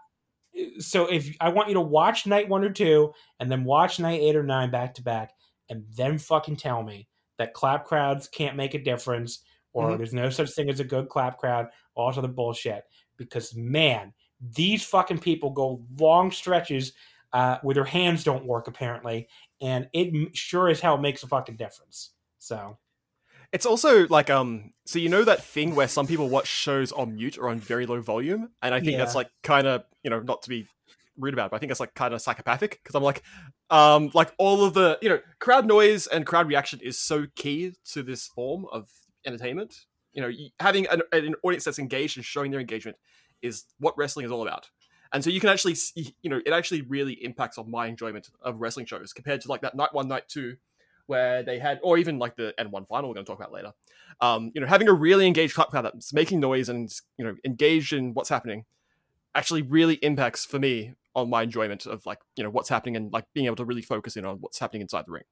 so if I want you to watch night one or two, and then watch night eight or nine back to back, and then fucking tell me that clap crowds can't make a difference, or
Mhm.
there's no such thing as a good clap crowd, all this other bullshit. Because man, these fucking people go long stretches uh, where their hands don't work apparently, and it sure as hell makes a fucking difference. So
It's also like um so you know that thing where some people watch shows on mute or on very low volume and I think that's like kind of, you know, not to be rude about it, but I think it's like kind of psychopathic because I'm like, um, like all of the you know crowd noise and crowd reaction is so key to this form of entertainment. You know, having an, an audience that's engaged and showing their engagement is what wrestling is all about. And so you can actually, see, you know, it actually really impacts on my enjoyment of wrestling shows compared to like that night one, night two, where they had, or even like the N1 final we're going to talk about later. Um, you know, having a really engaged crowd that's making noise and you know engaged in what's happening actually really impacts for me on my enjoyment of like you know what's happening and like being able to really focus in on what's happening inside the ring.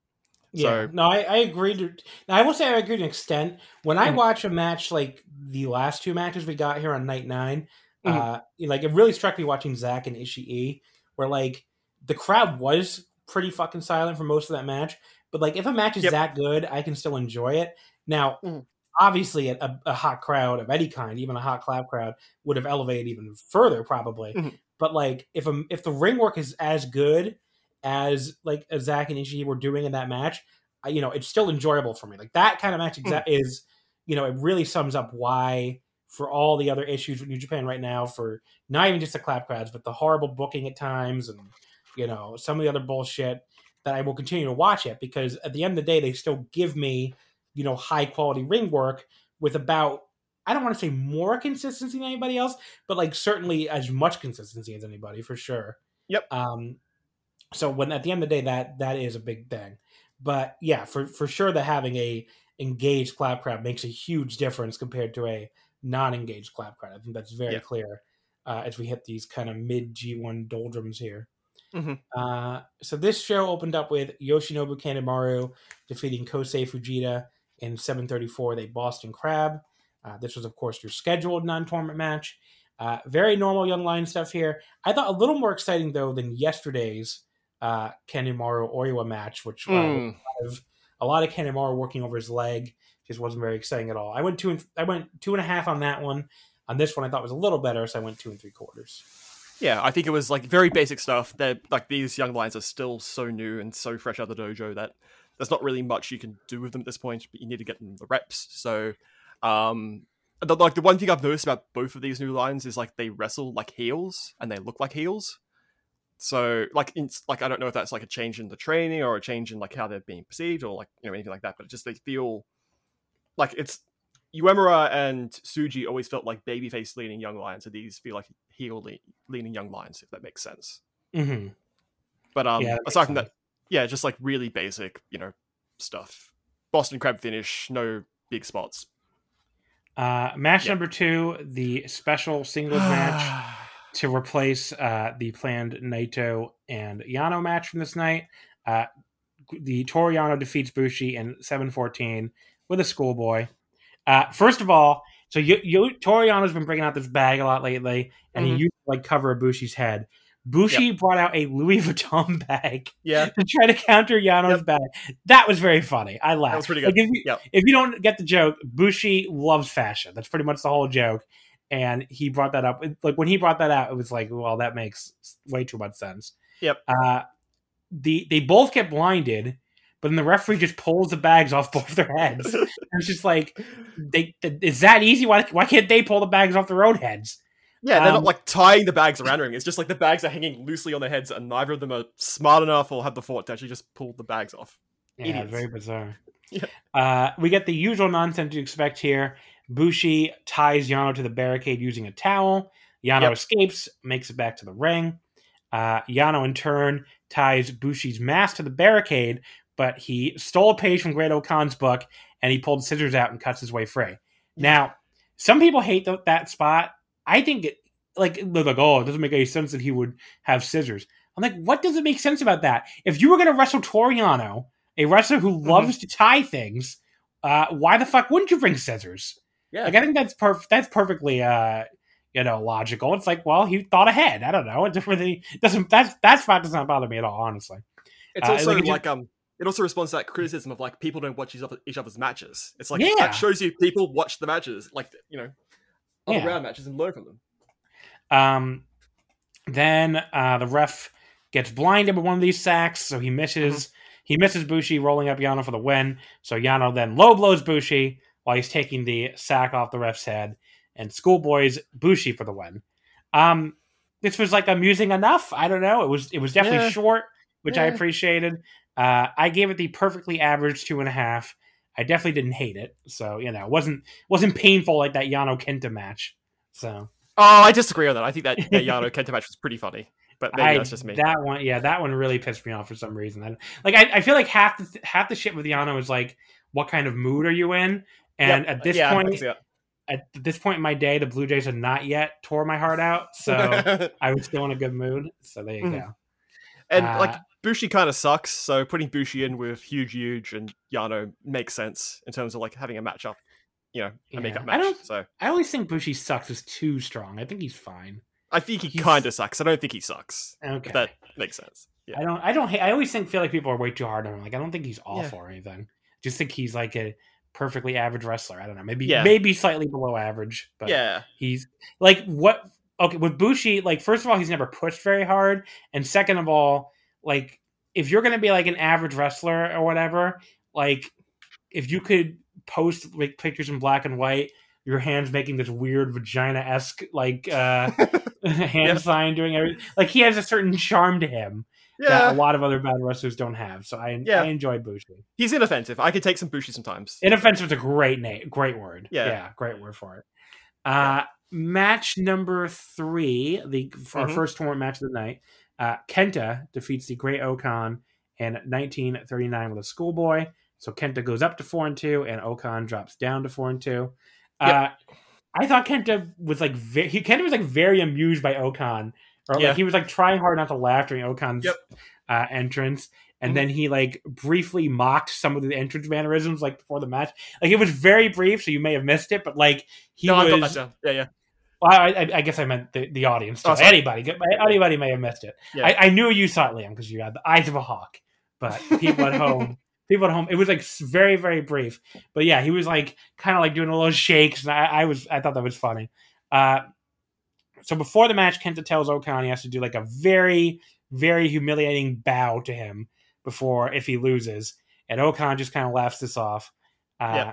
Yeah, so, no, I, I agree. To, I will say I agree to an extent. When I mm-hmm. watch a match like the last two matches we got here on night 9 mm-hmm. uh, like it really struck me watching Zack and Ishii, where like the crowd was pretty fucking silent for most of that match. But like if a match is yep. that good, I can still enjoy it. Now, mm-hmm. obviously, a, a, hot crowd of any kind, even a hot clap crowd, would have elevated even further, probably. Mm-hmm. But like if a, if the ring work is as good as like as Zack and Ishii were doing in that match, I, you know, it's still enjoyable for me. Like that kind of match mm. exa- mm. is, you know, it really sums up why for all the other issues with New Japan right now, for not even just the clap crowds, but the horrible booking at times and you know some of the other bullshit that I will continue to watch it because at the end of the day they still give me you know high quality ring work with about I don't want to say more consistency than anybody else, but like certainly as much consistency as anybody for sure.
Yep.
Um, so when at the end of the day, that that is a big thing. But yeah, for for sure that having a engaged clap crowd makes a huge difference compared to a non-engaged clap crowd. I think that's very yep. clear uh, as we hit these kind of mid G1 doldrums here. Mm-hmm. Uh, so this show opened up with Yoshinobu Kanemaru defeating Kosei Fujita in 734, they Boston Crab. Uh, this was, of course, your scheduled non-tournament match. Uh, very normal young lion stuff here. I thought a little more exciting though than yesterday's uh, Kanemaru Oiwa match, which mm. a, lot of, a lot of Kanemaru working over his leg just wasn't very exciting at all. I went two and I went two and a half on that one. On this one, I thought was a little better, so I went two and three quarters.
Yeah, I think it was like very basic stuff. That like these young lions are still so new and so fresh out of the dojo that there's not really much you can do with them at this point. But you need to get them the reps. So, um, the, like the one thing I've noticed about both of these new lions is like they wrestle like heels and they look like heels. So like in, like I don't know if that's like a change in the training or a change in like how they're being perceived or like you know anything like that. But just they feel like it's Uemura and Tsuji always felt like babyface leaning young lions, and these feel like heel leaning young lions, if that makes sense.
Mm-hmm.
But um, yeah, aside from sense. that, yeah, just like really basic, you know, stuff. Boston Crab finish, no big spots.
Uh, match number two, the special singles match to replace uh, the planned Naito and Yano match from this night. Uh, the Toru Yano defeats Bushi in 714 with a schoolboy. Uh, first of all, so you, you Toru Yano's been bringing out this bag a lot lately, and mm-hmm. he used to like cover Bushi's head. Bushi yep. brought out a Louis Vuitton bag
yeah.
to try to counter Yano's yep. bag. That was very funny. I laughed. That
was pretty good.
Like if, you, yep. if you don't get the joke, Bushi loves fashion. That's pretty much the whole joke. And he brought that up. Like when he brought that out, it was like, well, that makes way too much sense.
Yep.
Uh, the they both get blinded, but then the referee just pulls the bags off both their heads. and it's just like, they is that easy? Why why can't they pull the bags off their own heads?
Yeah, they're um, not like tying the bags around ring. It's just like the bags are hanging loosely on their heads, and neither of them are smart enough or have the thought to actually just pull the bags off.
Yeah, Idiots. very bizarre. yeah. Uh, we get the usual nonsense you expect here. Bushi ties Yano to the barricade using a towel. Yano yep. escapes, makes it back to the ring. Uh, Yano, in turn, ties Bushi's mask to the barricade, but he stole a page from Great-O-Khan's book and he pulled scissors out and cuts his way free. Now, some people hate th- that spot. I think it, like they're like, oh, it doesn't make any sense that he would have scissors. I'm like, what does it make sense about that? If you were going to wrestle Toru Yano, a wrestler who mm-hmm. loves to tie things, uh, why the fuck wouldn't you bring scissors? Yeah, like I think that's that's perfectly uh, you know logical. It's like, well, he thought ahead. I don't know. It really doesn't. That's that spot does not bother me at all, honestly.
It's uh, also like, like um, it also responds to that criticism of like people don't watch each other's matches. It's like yeah. that shows you people watch the matches, like you know, other yeah. round matches and learn from them.
Um, then uh, the ref gets blinded by one of these sacks, so he misses. Mm-hmm. He misses Bushi, rolling up Yano for the win. So Yano then low blows Bushi while he's taking the sack off the ref's head, and schoolboys Bushi for the win. Um, this was like amusing enough. I don't know. It was it was definitely
Yeah.
short, which I appreciated. Uh, I gave it the perfectly average two and a half. I definitely didn't hate it, so you know, it wasn't wasn't painful like that Yano Kenta match. So
Oh, I disagree on that. I think that, that Yano Kenta match was pretty funny, but maybe
I,
that's just me.
that one, yeah, that one really pissed me off for some reason. I, like I, I feel like half the half the shit with Yano is like, what kind of mood are you in? And
Yep.
at this
yeah,
point, at this point in my day, the Blue Jays had not yet tore my heart out, so I was still in a good mood. So there you
Mhm.
go.
and
Uh,
like Bushi kind of sucks, so putting Bushi in with huge, huge and Yano makes sense in terms of like having a matchup, you know, a
Yeah.
makeup
I
match.
don't-
So
I always think Bushi sucks is too strong. I think he's fine.
I think he kind of sucks. I don't think he sucks.
Okay.
That makes sense. Yeah.
I don't. I don't. hate- I always think feel like people are way too hard on him. Like I don't think he's
Yeah.
awful or anything. Just think he's like a perfectly average wrestler. I don't know. Maybe
Yeah.
maybe slightly below average. But
yeah.
he's like what? Okay, with Bushi, like first of all, he's never pushed very hard, and second of all, like if you're gonna be like an average wrestler or whatever, like if you could post like pictures in black and white, your hands making this weird vagina esque like uh hand
Yeah.
sign doing everything. Like he has a certain charm to him that a lot of other bad wrestlers don't have. So I
Yeah.
I enjoy Bushi.
He's inoffensive. I could take some Bushi sometimes.
Inoffensive is a great name, great word.
Yeah.
yeah great word for it. Uh, match number three, the for our first tournament match of the night. Uh, Kenta defeats the Great O-Khan in 1939 with a schoolboy. So Kenta goes up to four and two, and O-Khan drops down to four and two. Uh, I thought Kenta was like ve- he Kenta was like very amused by O-Khan, or
Yeah.
like he was like trying hard not to laugh during O-Khan's
Yep.
uh, entrance, and
Mhm.
then he like briefly mocked some of the entrance mannerisms like before the match. Like it was very brief, so you may have missed it, but like he
no, I got that
was.
Yeah, yeah.
Well, I, I, I guess I meant the, the audience.
Oh,
anybody, anybody may have missed it.
Yeah.
I, I knew you saw it, Liam, because you had the eyes of a hawk. But people at home, people at home, it was like very, very brief. But yeah, he was like kind of like doing a little shakes, and I, I was, I thought that was funny. Uh, so before the match, Kenta tells O-Khan he has to do like a very, very humiliating bow to him before if he loses, and O-Khan just kind of laughs this off. Uh,
Yeah.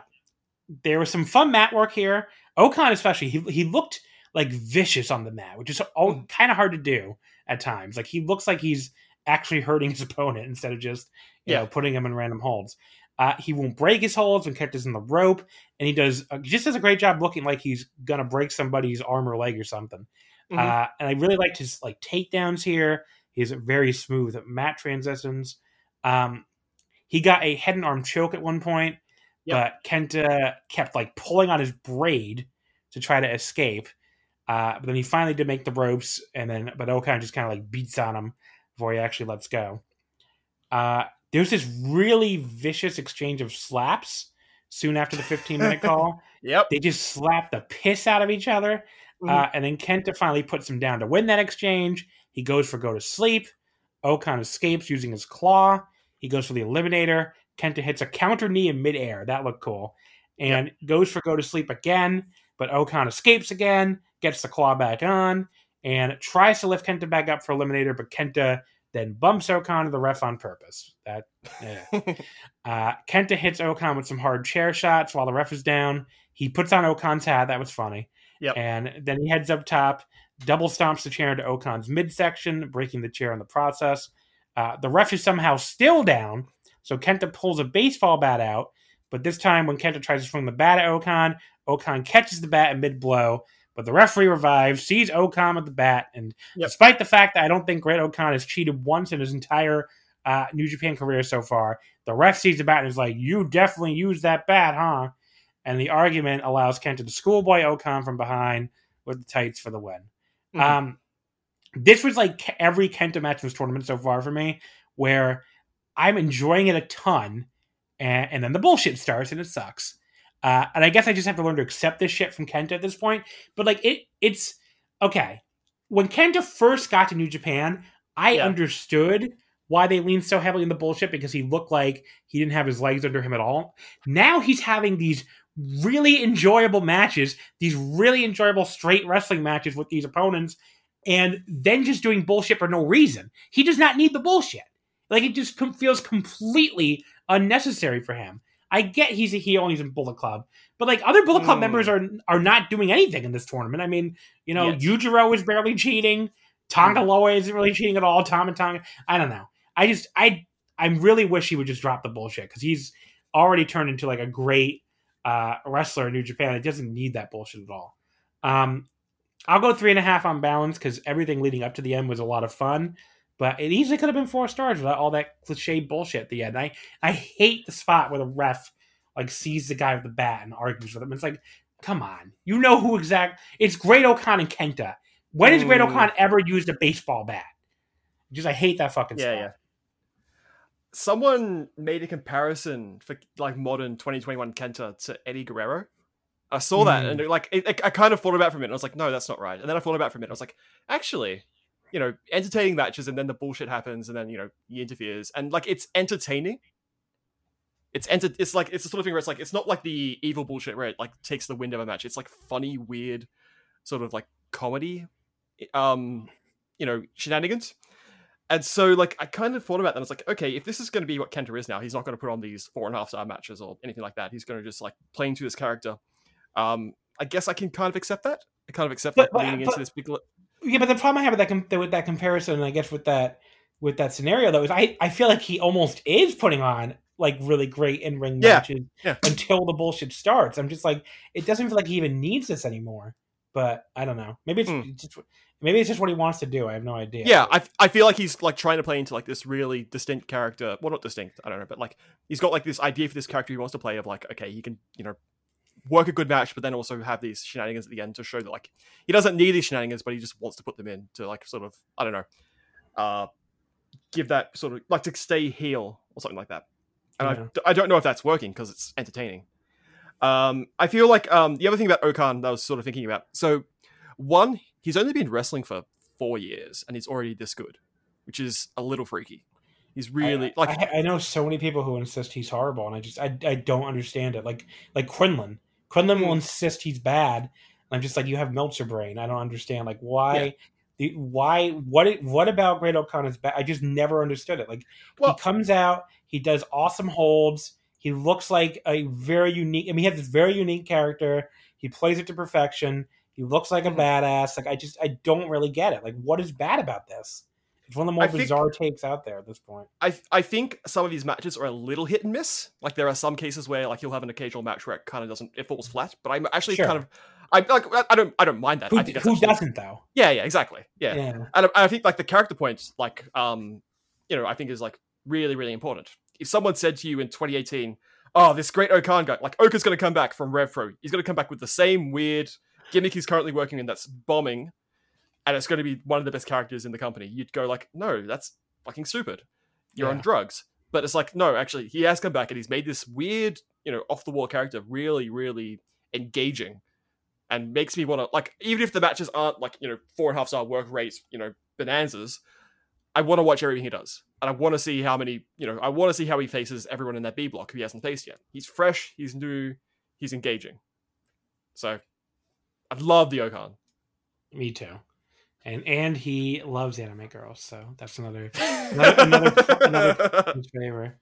There was some fun mat work here. O-Khan, especially, he he looked like vicious on the mat, which is all kind of hard to do at times. Like he looks like he's actually hurting his opponent instead of just you
Yeah.
know putting him in random holds. Uh, he won't break his holds when kept us in the rope, and he does uh, just does a great job looking like he's gonna break somebody's arm or leg or something.
Mhm.
Uh, and I really liked his like takedowns here. He's very smooth mat transitions. Um, he got a head and arm choke at one point, but Kenta kept like pulling on his braid to try to escape. Uh, but then he finally did make the ropes, and then but O-Khan just kind of like beats on him before he actually lets go. Uh, there's this really vicious exchange of slaps soon after the 15 minute call.
Yep.
They just slap the piss out of each other.
Mhm.
Uh, and then Kenta finally puts him down to win that exchange. He goes for go to sleep. O-Khan escapes using his claw. He goes for the eliminator. Kenta hits a counter knee in midair. That looked cool. And goes for go to sleep again. But O-Khan escapes again, gets the claw back on, and tries to lift Kenta back up for eliminator. But Kenta then bumps O-Khan to the ref on purpose. That yeah. Uh, Kenta hits O-Khan with some hard chair shots while the ref is down. He puts on O-Khan's hat. That was funny.
Yep.
And then he heads up top, double stomps the chair into O-Khan's midsection, breaking the chair in the process. Uh, the ref is somehow still down, so Kenta pulls a baseball bat out. But this time, when Kenta tries to swing the bat at O-Khan, O-Khan catches the bat in mid blow. But the referee revives, sees O-Khan at the bat, and
Yep.
despite the fact that I don't think Great O-Khan has cheated once in his entire uh, New Japan career so far, the ref sees the bat and is like, "You definitely used that bat, huh?" And the argument allows Kenta to schoolboy O-Khan from behind with the tights for the win.
Mhm.
Um, this was like every Kenta match in this tournament so far for me, where I'm enjoying it a ton, and, and then the bullshit starts and it sucks. Uh, and I guess I just have to learn to accept this shit from Kenta at this point. But like it, it's okay. When Kenta first got to New Japan, I
Yeah.
understood why they leaned so heavily in the bullshit because he looked like he didn't have his legs under him at all. Now he's having these really enjoyable matches, these really enjoyable straight wrestling matches with these opponents, and then just doing bullshit for no reason. He does not need the bullshit. Like it just com- feels completely unnecessary for him. I get he's a heel and he's in Bullet Club, but like other Bullet Club
Mm.
members are are not doing anything in this tournament. I mean, you know,
Yes.
Yujiro is barely cheating. Tonga Loa isn't really cheating at all. Tom and Tonga, I don't know. I just I I really wish he would just drop the bullshit because he's already turned into like a great uh, wrestler in New Japan. It doesn't need that bullshit at all. Um, I'll go three and a half on balance because everything leading up to the end was a lot of fun. But it easily could have been four stars without all that cliche bullshit at the end. I I hate the spot where the ref like sees the guy with the bat and argues with him. It's like, come on, you know who exact? It's Great-O-Khan and Kenta. When has Great
Mm.
O-Khan ever used a baseball bat? Just I hate that fucking
Yeah,
spot.
yeah. Someone made a comparison for like modern 2021 Kenta to Eddie Guerrero. I saw that
Mm.
and it, like it, it- I kind of thought about it for a minute. I was like, no, that's not right. And then I thought about it for a minute. I was like, actually, you know, entertaining matches, and then the bullshit happens, and then you know he interferes, and like it's entertaining. It's enter- It's like it's the sort of thing where it's like it's not like the evil bullshit where it like takes the wind of a match. It's like funny, weird, sort of like comedy, um, you know, shenanigans. And so, like, I kind of thought about that. And I was like, okay, if this is going to be what Kenta is now, he's not going to put on these four and a half star matches or anything like that. He's going to just like play into his character. Um, I guess I can kind of accept that. I kind of accept
But-
like
but-
leaning
but-
into this big.
Yeah, but the problem I have with that com- with that comparison, and I guess with that with that scenario though, is I I feel like he almost is putting on like really great in ring
Yeah,
matches
yeah.
until the bullshit starts. I'm just like, it doesn't feel like he even needs this anymore. But I don't know. Maybe it's
Hmm.
just maybe it's just what he wants to do. I have no idea.
Yeah, I, I feel like he's like trying to play into like this really distinct character. Well, not distinct, I don't know, but like he's got like this idea for this character he wants to play of like, okay, he can, you know, work a good match, but then also have these shenanigans at the end to show that like he doesn't need these shenanigans, but he just wants to put them in to like sort of, I don't know, uh, give that sort of like to stay heel or something like that. And
Yeah.
I, I don't know if that's working because it's entertaining. Um, I feel like um, the other thing about O-Khan that I was sort of thinking about. So, one, he's only been wrestling for four years and he's already this good, which is a little freaky. He's really
I,
like,
I, I know so many people who insist he's horrible, and I just I, I don't understand it. Like like Quinlan, Quinlan will
Hmm.
insist he's bad. And I'm just like you have Meltzer brain. I don't understand like why. The, why what it, what about Great O-Khan is bad? I just never understood it. Like
Well-
he comes out, he does awesome holds. He looks like a very unique. I mean, he has this very unique character. He plays it to perfection. He looks like a
Mhm.
badass. Like I just I don't really get it. Like what is bad about this? It's one of the more
I think-
bizarre takes out there at this point.
I I think some of these matches are a little hit and miss. Like there are some cases where like you'll have an occasional match where it kind of doesn't it falls flat. But I'm actually
Sure.
kind of I like I- don't I don't mind that.
Who,
I think that's
who
actually-
doesn't though?
Yeah, yeah, exactly. Yeah,
Yeah.
and I, I think like the character points, like um, you know, I think is like really really important. If someone said to you in 2018, "Oh, this great O-Khan guy, like Oka's going to come back from RevPro. He's going to come back with the same weird gimmick he's currently working in that's bombing, and it's going to be one of the best characters in the company," you'd go like, "No, that's fucking stupid. You're on drugs." But it's like, no, actually, he has come back and he's made this weird, you know, off the wall character really, really engaging and makes me want to like even if the matches aren't like you know four and a half star work rates you know bonanzas i want to watch everything he does and i want to see how many you know i want to see how he faces everyone in that b block who he hasn't faced yet he's fresh he's new he's engaging so i love the O-Khan
Me too. And and he loves anime girls, so that's another another another, another favorite.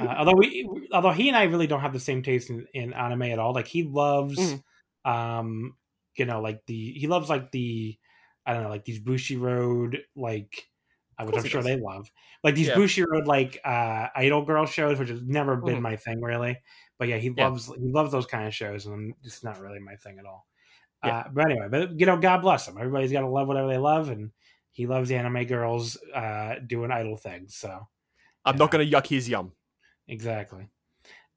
Uh, although we, although he and I really don't have the same taste in, in anime at all. Like he loves,
Mhm.
um, you know, like the he loves like the, I don't know, like these Bushiroad like, uh, which I'm sure
does.
they love, like these
Yeah.
Bushiroad like uh idol girl shows, which has never been
Mhm.
my thing really. But yeah, he
Yeah.
loves he loves those kind of shows, and it's not really my thing at all.
Yeah.
Uh, but anyway, but you know, God bless them. Everybody's got to love whatever they love, and he loves anime girls uh, doing idol things. So
i'm not going to yuck his yum
exactly.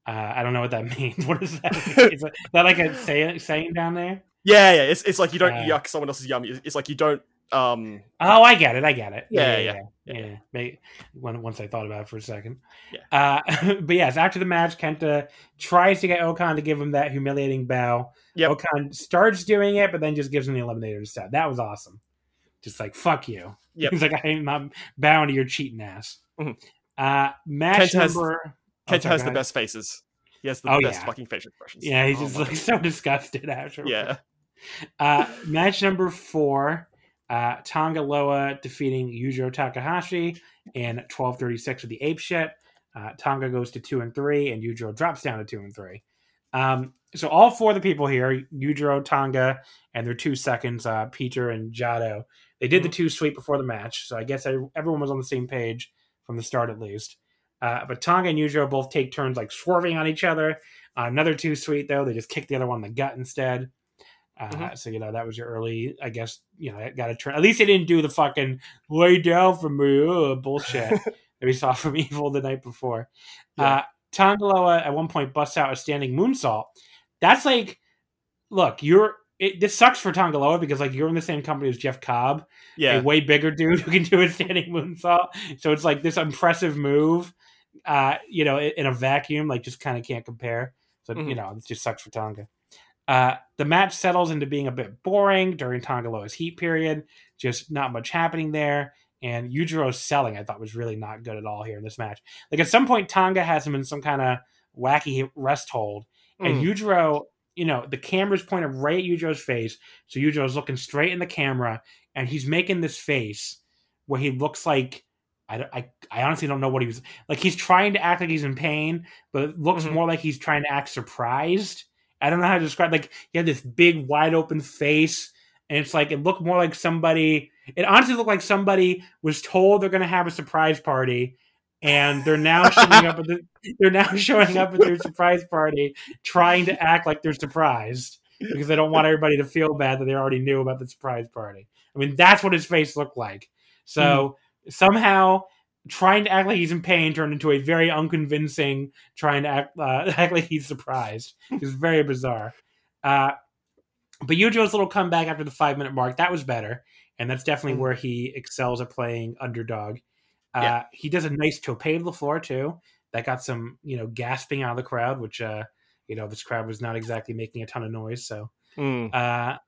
Uh, I don't know what that means. What is that? is that like a say, saying down there?
yeah yeah it's, it's like you don't
Uh,
yuck someone else's yum it's like you don't um
Oh, I get it. I get it.
Yeah,
yeah,
yeah,
yeah. yeah. When, once I thought about it for a second.
Yeah.
Uh, but yes, after the match, Kenta tries to get O-Khan to give him that humiliating bow.
Yep.
O-Khan starts doing it, but then just gives him the eliminator instead. That was awesome. Just like fuck you.
Yep.
He's like, I'm not bowing to your cheating ass.
Mhm.
Uh, match
Kenta has-
number. oh,
kenta
sorry,
has the best faces he has the
Oh,
best
yeah.
fucking facial expressions
Yeah, he
Oh
just
my
looks so disgusted after.
Yeah
Uh, match number four, uh, Tonga Loa defeating Yujiro Takahashi in 1236 with the ape shit. Uh, Tonga goes to two and three, and Yujiro drops down to two and three. Um, so all four of the people here, Yujiro, Tonga, and their two seconds, uh, Pieter and Jado, they did the two sweep before the match. So I guess everyone was on the same page from the start at least. Uh, but Tonga and Yujiro both take turns like swerving on each other. Uh, another two sweep though, they just kick the other one in the gut instead. Uh, mm-hmm. So you know that was your early, I guess you know got a turn. At least they didn't do the fucking lay down for me ugh, bullshit that we saw from Evil the night before. Yeah. Uh, at one point busts out a standing moonsault. That's like, look, you're. It, this sucks for Tonga Loa because like you're in the same company as Jeff Cobb,
yeah,
a way bigger dude who can do a standing moonsault. So it's like this impressive move, uh, you know, in a vacuum, like just kind of can't compare. So mm-hmm. you know, it just sucks for Tonga. Uh, the match settles into being a bit boring during Tonga Loa's heat period. Just not much happening there. And Yujiro's selling, I thought, was really not good at all here in this match. Like at some point, Tonga has him in some kind of wacky rest hold, and mm. Yujiro, you know, the camera's pointed right at Yujiro's face, so Yujiro's looking straight in the camera, and he's making this face where he looks like I, I, I honestly don't know what he was like. He's trying to act like he's in pain, but it looks mm-hmm. more like he's trying to act surprised. I don't know how to describe. Like he had this big, wide open face, and it's like it looked more like somebody. It honestly looked like somebody was told they're going to have a surprise party, and they're now showing up at the, they're now showing up at their surprise party, trying to act like they're surprised because they don't want everybody to feel bad that they already knew about the surprise party. I mean, that's what his face looked like. So mm. somehow trying to act like he's in pain turned into a very unconvincing trying to act, uh, act like he's surprised. It's very bizarre. Uh, but Yujiro's little comeback after the five minute mark that was better, and that's definitely mm. where he excels at playing underdog. Uh, yeah. He does a nice tope to the floor too. That got some you know gasping out of the crowd, which uh, you know this crowd was not exactly making a ton of noise. So mm. uh,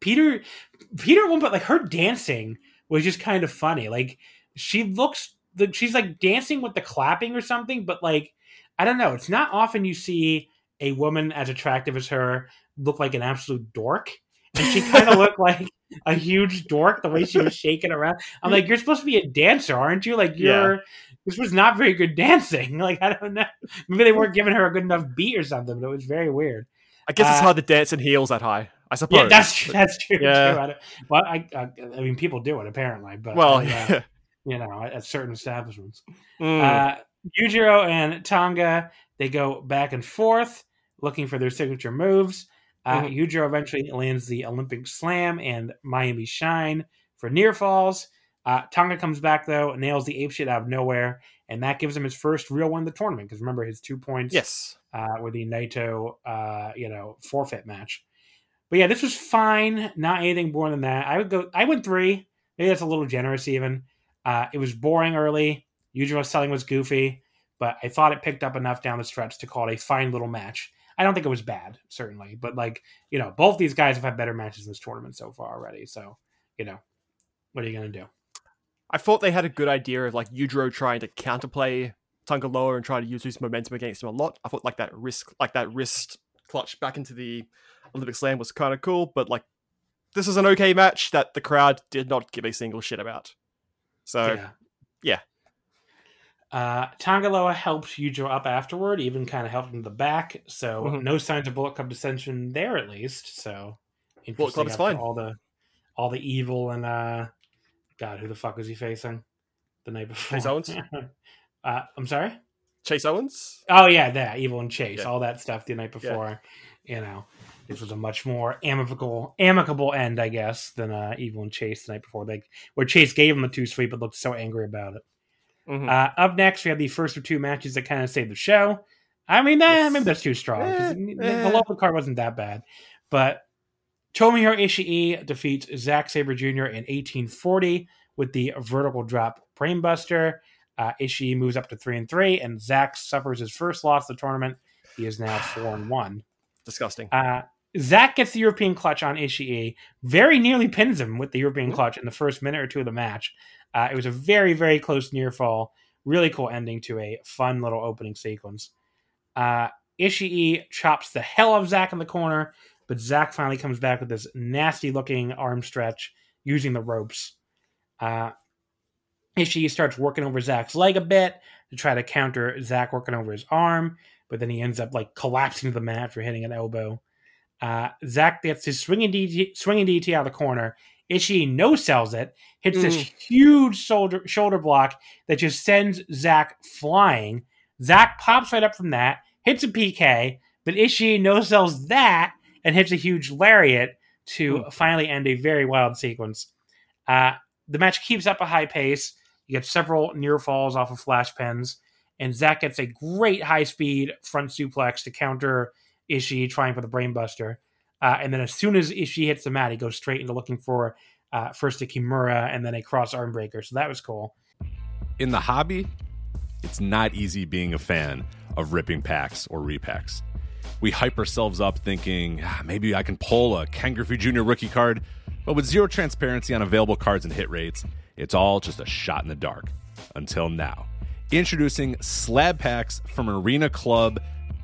Peter, Peter, one but like her dancing was just kind of funny. Like she looks the, she's like dancing with the clapping or something, but like I don't know. It's not often you see a woman as attractive as her look like an absolute dork, and she kind of looked like a huge dork the way she was shaking around. I'm like, you're supposed to be a dancer, aren't you? Like you're. Yeah. This was not very good dancing. Like I don't know. Maybe they weren't giving her a good enough beat or something, but it was very weird.
I guess it's uh, hard to dance in heels that high. I suppose.
Yeah, that's that's true. Yeah. Too. I well, I, I, I mean, people do it apparently, but
well, uh, yeah
you know, at, at certain establishments. Mm. Uh, Yujiro and Tonga they go back and forth looking for their signature moves. Uh, mm-hmm. Yujiro eventually lands the Olympic Slam and Miami Shine for near falls. Uh, Tonga comes back though, nails the ape shit out of nowhere, and that gives him his first real win in the tournament. Because remember, his two points,
yes,
uh, were the Naito, uh, you know, forfeit match. But yeah, this was fine. Not anything more than that. I would go. I went three. Maybe that's a little generous, even. Uh, it was boring early. Yujiro selling was goofy, but I thought it picked up enough down the stretch to call it a fine little match. I don't think it was bad, certainly, but like you know, both these guys have had better matches in this tournament so far already. So you know, what are you gonna do?
I thought they had a good idea of like Yujiro trying to counterplay Tonga Loa and try to use his momentum against him a lot. I thought like that risk, like that wrist clutch back into the Olympic Slam was kind of cool, but like this is an okay match that the crowd did not give a single shit about. So, yeah. yeah.
Uh, Tonga Loa helped Yujiro up afterward, even kind of helped him in the back. So mm-hmm. no signs of Bullet Club dissension there, at least. So
Bullet Club is fine.
All the all the evil and uh, God, who the fuck was he facing the night before?
Chase Owens.
uh, I'm sorry.
Chase Owens.
Oh yeah, that evil and Chase, yeah. all that stuff the night before. Yeah. You know, this was a much more amicable amicable end, I guess, than uh, Evil and Chase the night before. Like where Chase gave him a two sweep, but looked so angry about it. Mm-hmm. Uh, up next, we have the first of two matches that kind of saved the show. I mean, eh, yes. maybe that's too strong. Eh, eh. The local card wasn't that bad, but Tomohiro Ishii defeats Zack Sabre Jr. in 1840 with the vertical drop brainbuster. Uh, Ishii moves up to three and three, and Zack suffers his first loss of the tournament. He is now four and one.
Disgusting.
Uh, Zack gets the European clutch on Ishii, very nearly pins him with the European clutch in the first minute or two of the match. Uh, it was a very, very close near fall. Really cool ending to a fun little opening sequence. Uh, Ishii chops the hell of Zack in the corner, but Zack finally comes back with this nasty looking arm stretch using the ropes. Uh, Ishii starts working over Zack's leg a bit to try to counter Zack working over his arm. but then he ends up like collapsing to the mat after hitting an elbow. Uh, Zack gets his swinging DT, swinging DT out of the corner. Ishii no sells it, hits mm. this huge shoulder shoulder block that just sends Zack flying. Zack pops right up from that, hits a PK, but Ishii no sells that and hits a huge lariat to mm. finally end a very wild sequence. Uh, the match keeps up a high pace. You get several near falls off of flash pens, and Zack gets a great high speed front suplex to counter Ishii trying for the brainbuster. Uh, and then as soon as Ishii hits the mat, he goes straight into looking for uh, first a Kimura and then a cross arm breaker. So that was cool.
In the hobby, it's not easy being a fan of ripping packs or repacks. We hype ourselves up thinking ah, maybe I can pull a Ken Griffey Jr. rookie card, but with zero transparency on available cards and hit rates, it's all just a shot in the dark. Until now. Introducing slab packs from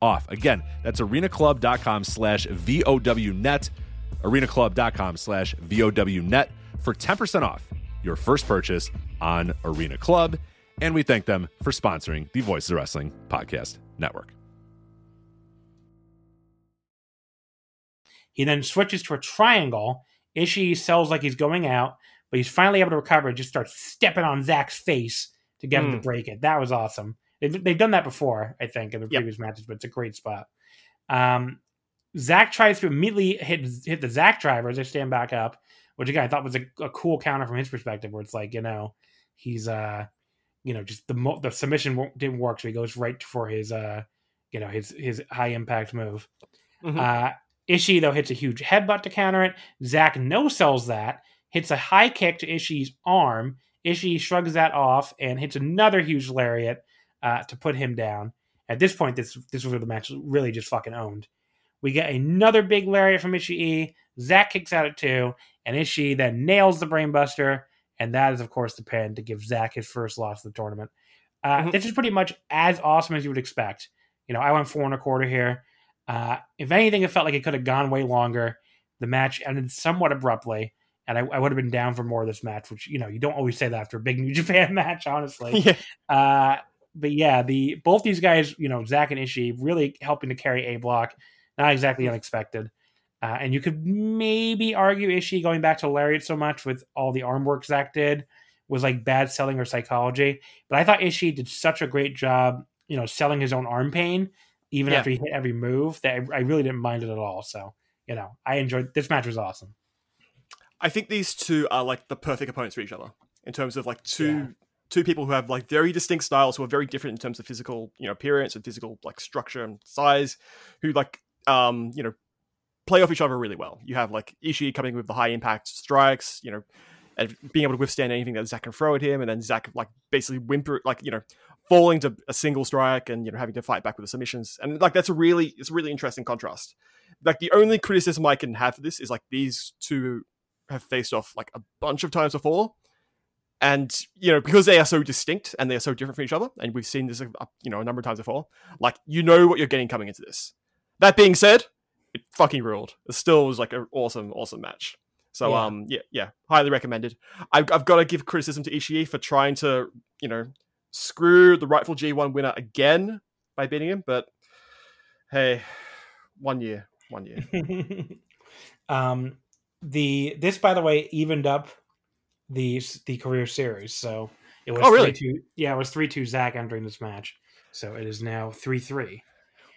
off. Again, that's arenaclub.com slash VOWnet, arenaclub.com slash VOWnet for 10% off your first purchase on Arena Club. And we thank them for sponsoring the Voices of Wrestling Podcast Network.
He then switches to a triangle. Ishii sells like he's going out, but he's finally able to recover and just starts stepping on Zack's face to get mm. him to hmm. break it. That was awesome. They've, they've done that before, I think, in the yep. previous matches, but it's a great spot. Um, Zack tries to immediately hit hit the Zack driver as they stand back up, which again I thought was a, a, cool counter from his perspective, where it's like you know he's uh you know just the mo- the submission didn't work, so he goes right for his uh you know his his high impact move. Mm-hmm. Uh, Ishii though hits a huge headbutt to counter it. Zack no sells that, hits a high kick to Ishii's arm. Ishii shrugs that off and hits another huge lariat uh, to put him down. At this point, this this was where the match really just fucking owned. We get another big lariat from Ishii. Zack kicks out at two, and Ishii then nails the brainbuster, and that is of course the pin to give Zack his first loss of the tournament. Uh, mm-hmm. This is pretty much as awesome as you would expect. You know, I went four and a quarter here. Uh, if anything, it felt like it could have gone way longer. The match ended somewhat abruptly, and I, I, would have been down for more of this match, which you know you don't always say that after a big New Japan match, honestly. Yeah. Uh, but yeah, the both these guys, you know, Zack and Ishii, really helping to carry A block. Not exactly mm. unexpected. Uh, and you could maybe argue Ishii going back to Lariat so much with all the arm work Zack did was like bad selling or psychology. But I thought Ishii did such a great job, you know, selling his own arm pain even yeah. after he hit every move that I, I really didn't mind it at all. So, you know, I enjoyed this match was awesome.
I think these two are like the perfect opponents for each other in terms of like two
Yeah.
Two people who have like very distinct styles who are very different in terms of physical, you know, appearance and physical like structure and size, who like um, you know, play off each other really well. You have like Ishii coming with the high impact strikes, you know, and being able to withstand anything that Zack can throw at him, and then Zack like basically whimper like, you know, falling to a single strike and you know having to fight back with the submissions. And like that's a really it's a really interesting contrast. Like the only criticism I can have for this is like these two have faced off like a bunch of times before. And you know because they are so distinct and they are so different from each other, and we've seen this, you know, a number of times before. Like you know what you're getting coming into this. That being said, it fucking ruled. It still was like an awesome, awesome match. So
Yeah.
um, yeah, yeah, highly recommended. I've, I've got to give criticism to Ishii for trying to, you know, screw the rightful G1 winner again by beating him. But hey, one year, one year.
um, the this, by the way, evened up the the career series. So it was
Oh, really?
3-2 Yeah, it was three two Zack entering this match. So it is now three three.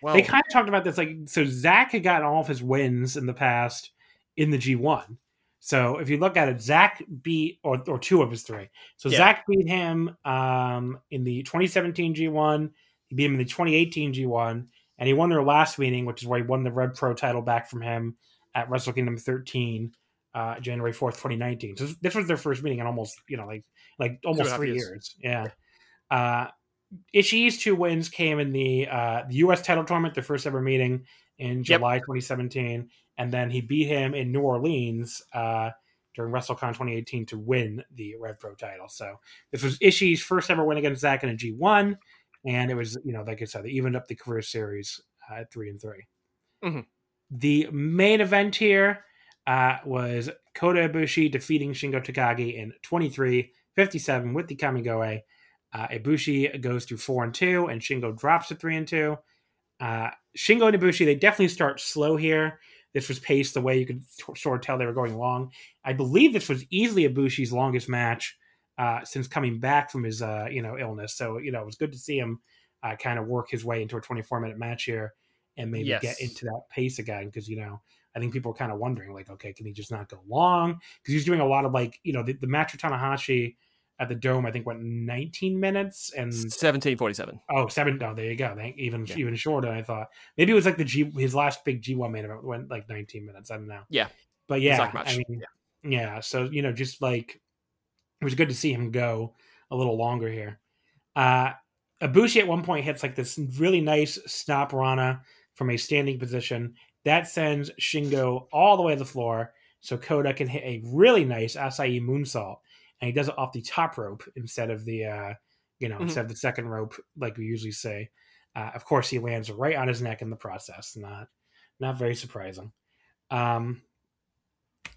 Well,
They kind of talked about this like so Zack had gotten all of his wins in the past in the G one. So if you look at it, Zack beat or or two of his three. So
Yeah.
Zack beat him um, in the 2017 G1. He beat him in the 2018 G1, and he won their last meeting, which is where he won the RevPro title back from him at Wrestle Kingdom 13, uh, January 4th, 2019. So this was their first meeting in almost you know like like almost three
years.
years. Yeah. Uh, Ishii's two wins came in the uh, the U.S. title tournament, their first ever meeting in July 2017, and then he beat him in New Orleans uh, during WrestleCon 2018 to win the RevPro title. So this was Ishii's first ever win against Zack in a G1, and it was you know like I said, they evened up the career series uh, at three and 3
Mhm.
The main event here uh, was Kota Ibushi defeating Shingo Takagi in 23-57 with the Kamigoe. Uh, Ibushi goes to four and two, and Shingo drops to three and two. Uh, Shingo and Ibushi they definitely start slow here. This was paced the way you could t- sort of tell they were going long. I believe this was easily Ibushi's longest match uh, since coming back from his uh, you know illness. So you know it was good to see him uh, kind of work his way into a 24 minute match here and maybe
Yes.
get into that pace again because you know I think people are kind of wondering like okay can he just not go long because he's doing a lot of like you know the, the match with Tanahashi at the dome I think went 19 minutes and
1747.
Oh, seven. Oh, there you go. Thank, even
Yeah.
even shorter I thought. Maybe it was like the G his last big G one main event went like 19 minutes. I don't know.
Yeah.
but yeah. I mean, yeah. So you know, just like it was good to see him go a little longer here. Uh Ibushi at one point hits like this really nice stop Rana from a standing position that sends Shingo all the way to the floor. So Kota can hit a really nice Asai moonsault, and he does it off the top rope instead of the uh, you know
Mhm.
instead of the second rope like we usually say. Uh, of course, he lands right on his neck in the process. Not not very surprising. Um,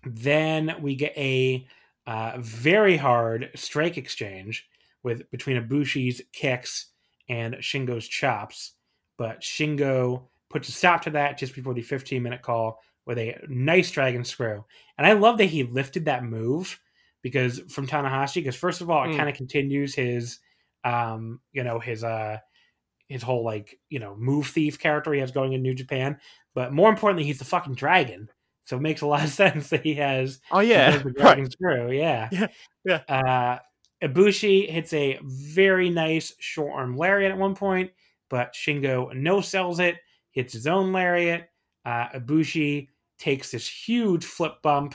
then we get a uh, very hard strike exchange with between Ibushi's kicks and Shingo's chops, but Shingo puts a stop to that just before the 15 minute call with a nice dragon screw. And I love that he lifted that move because from Tanahashi, because first of all, it
Mm.
kind of continues his, um, you know, his uh, his whole like you know move thief character he has going in New Japan, but more importantly, he's the fucking dragon. So it makes a lot of sense that he has
Oh yeah,
the
right.
dragon screw. Yeah,
Yeah, yeah.
Uh, Ibushi hits a very nice short arm lariat at one point, but Shingo no sells it, hits his own lariat. Uh, Ibushi takes this huge flip bump,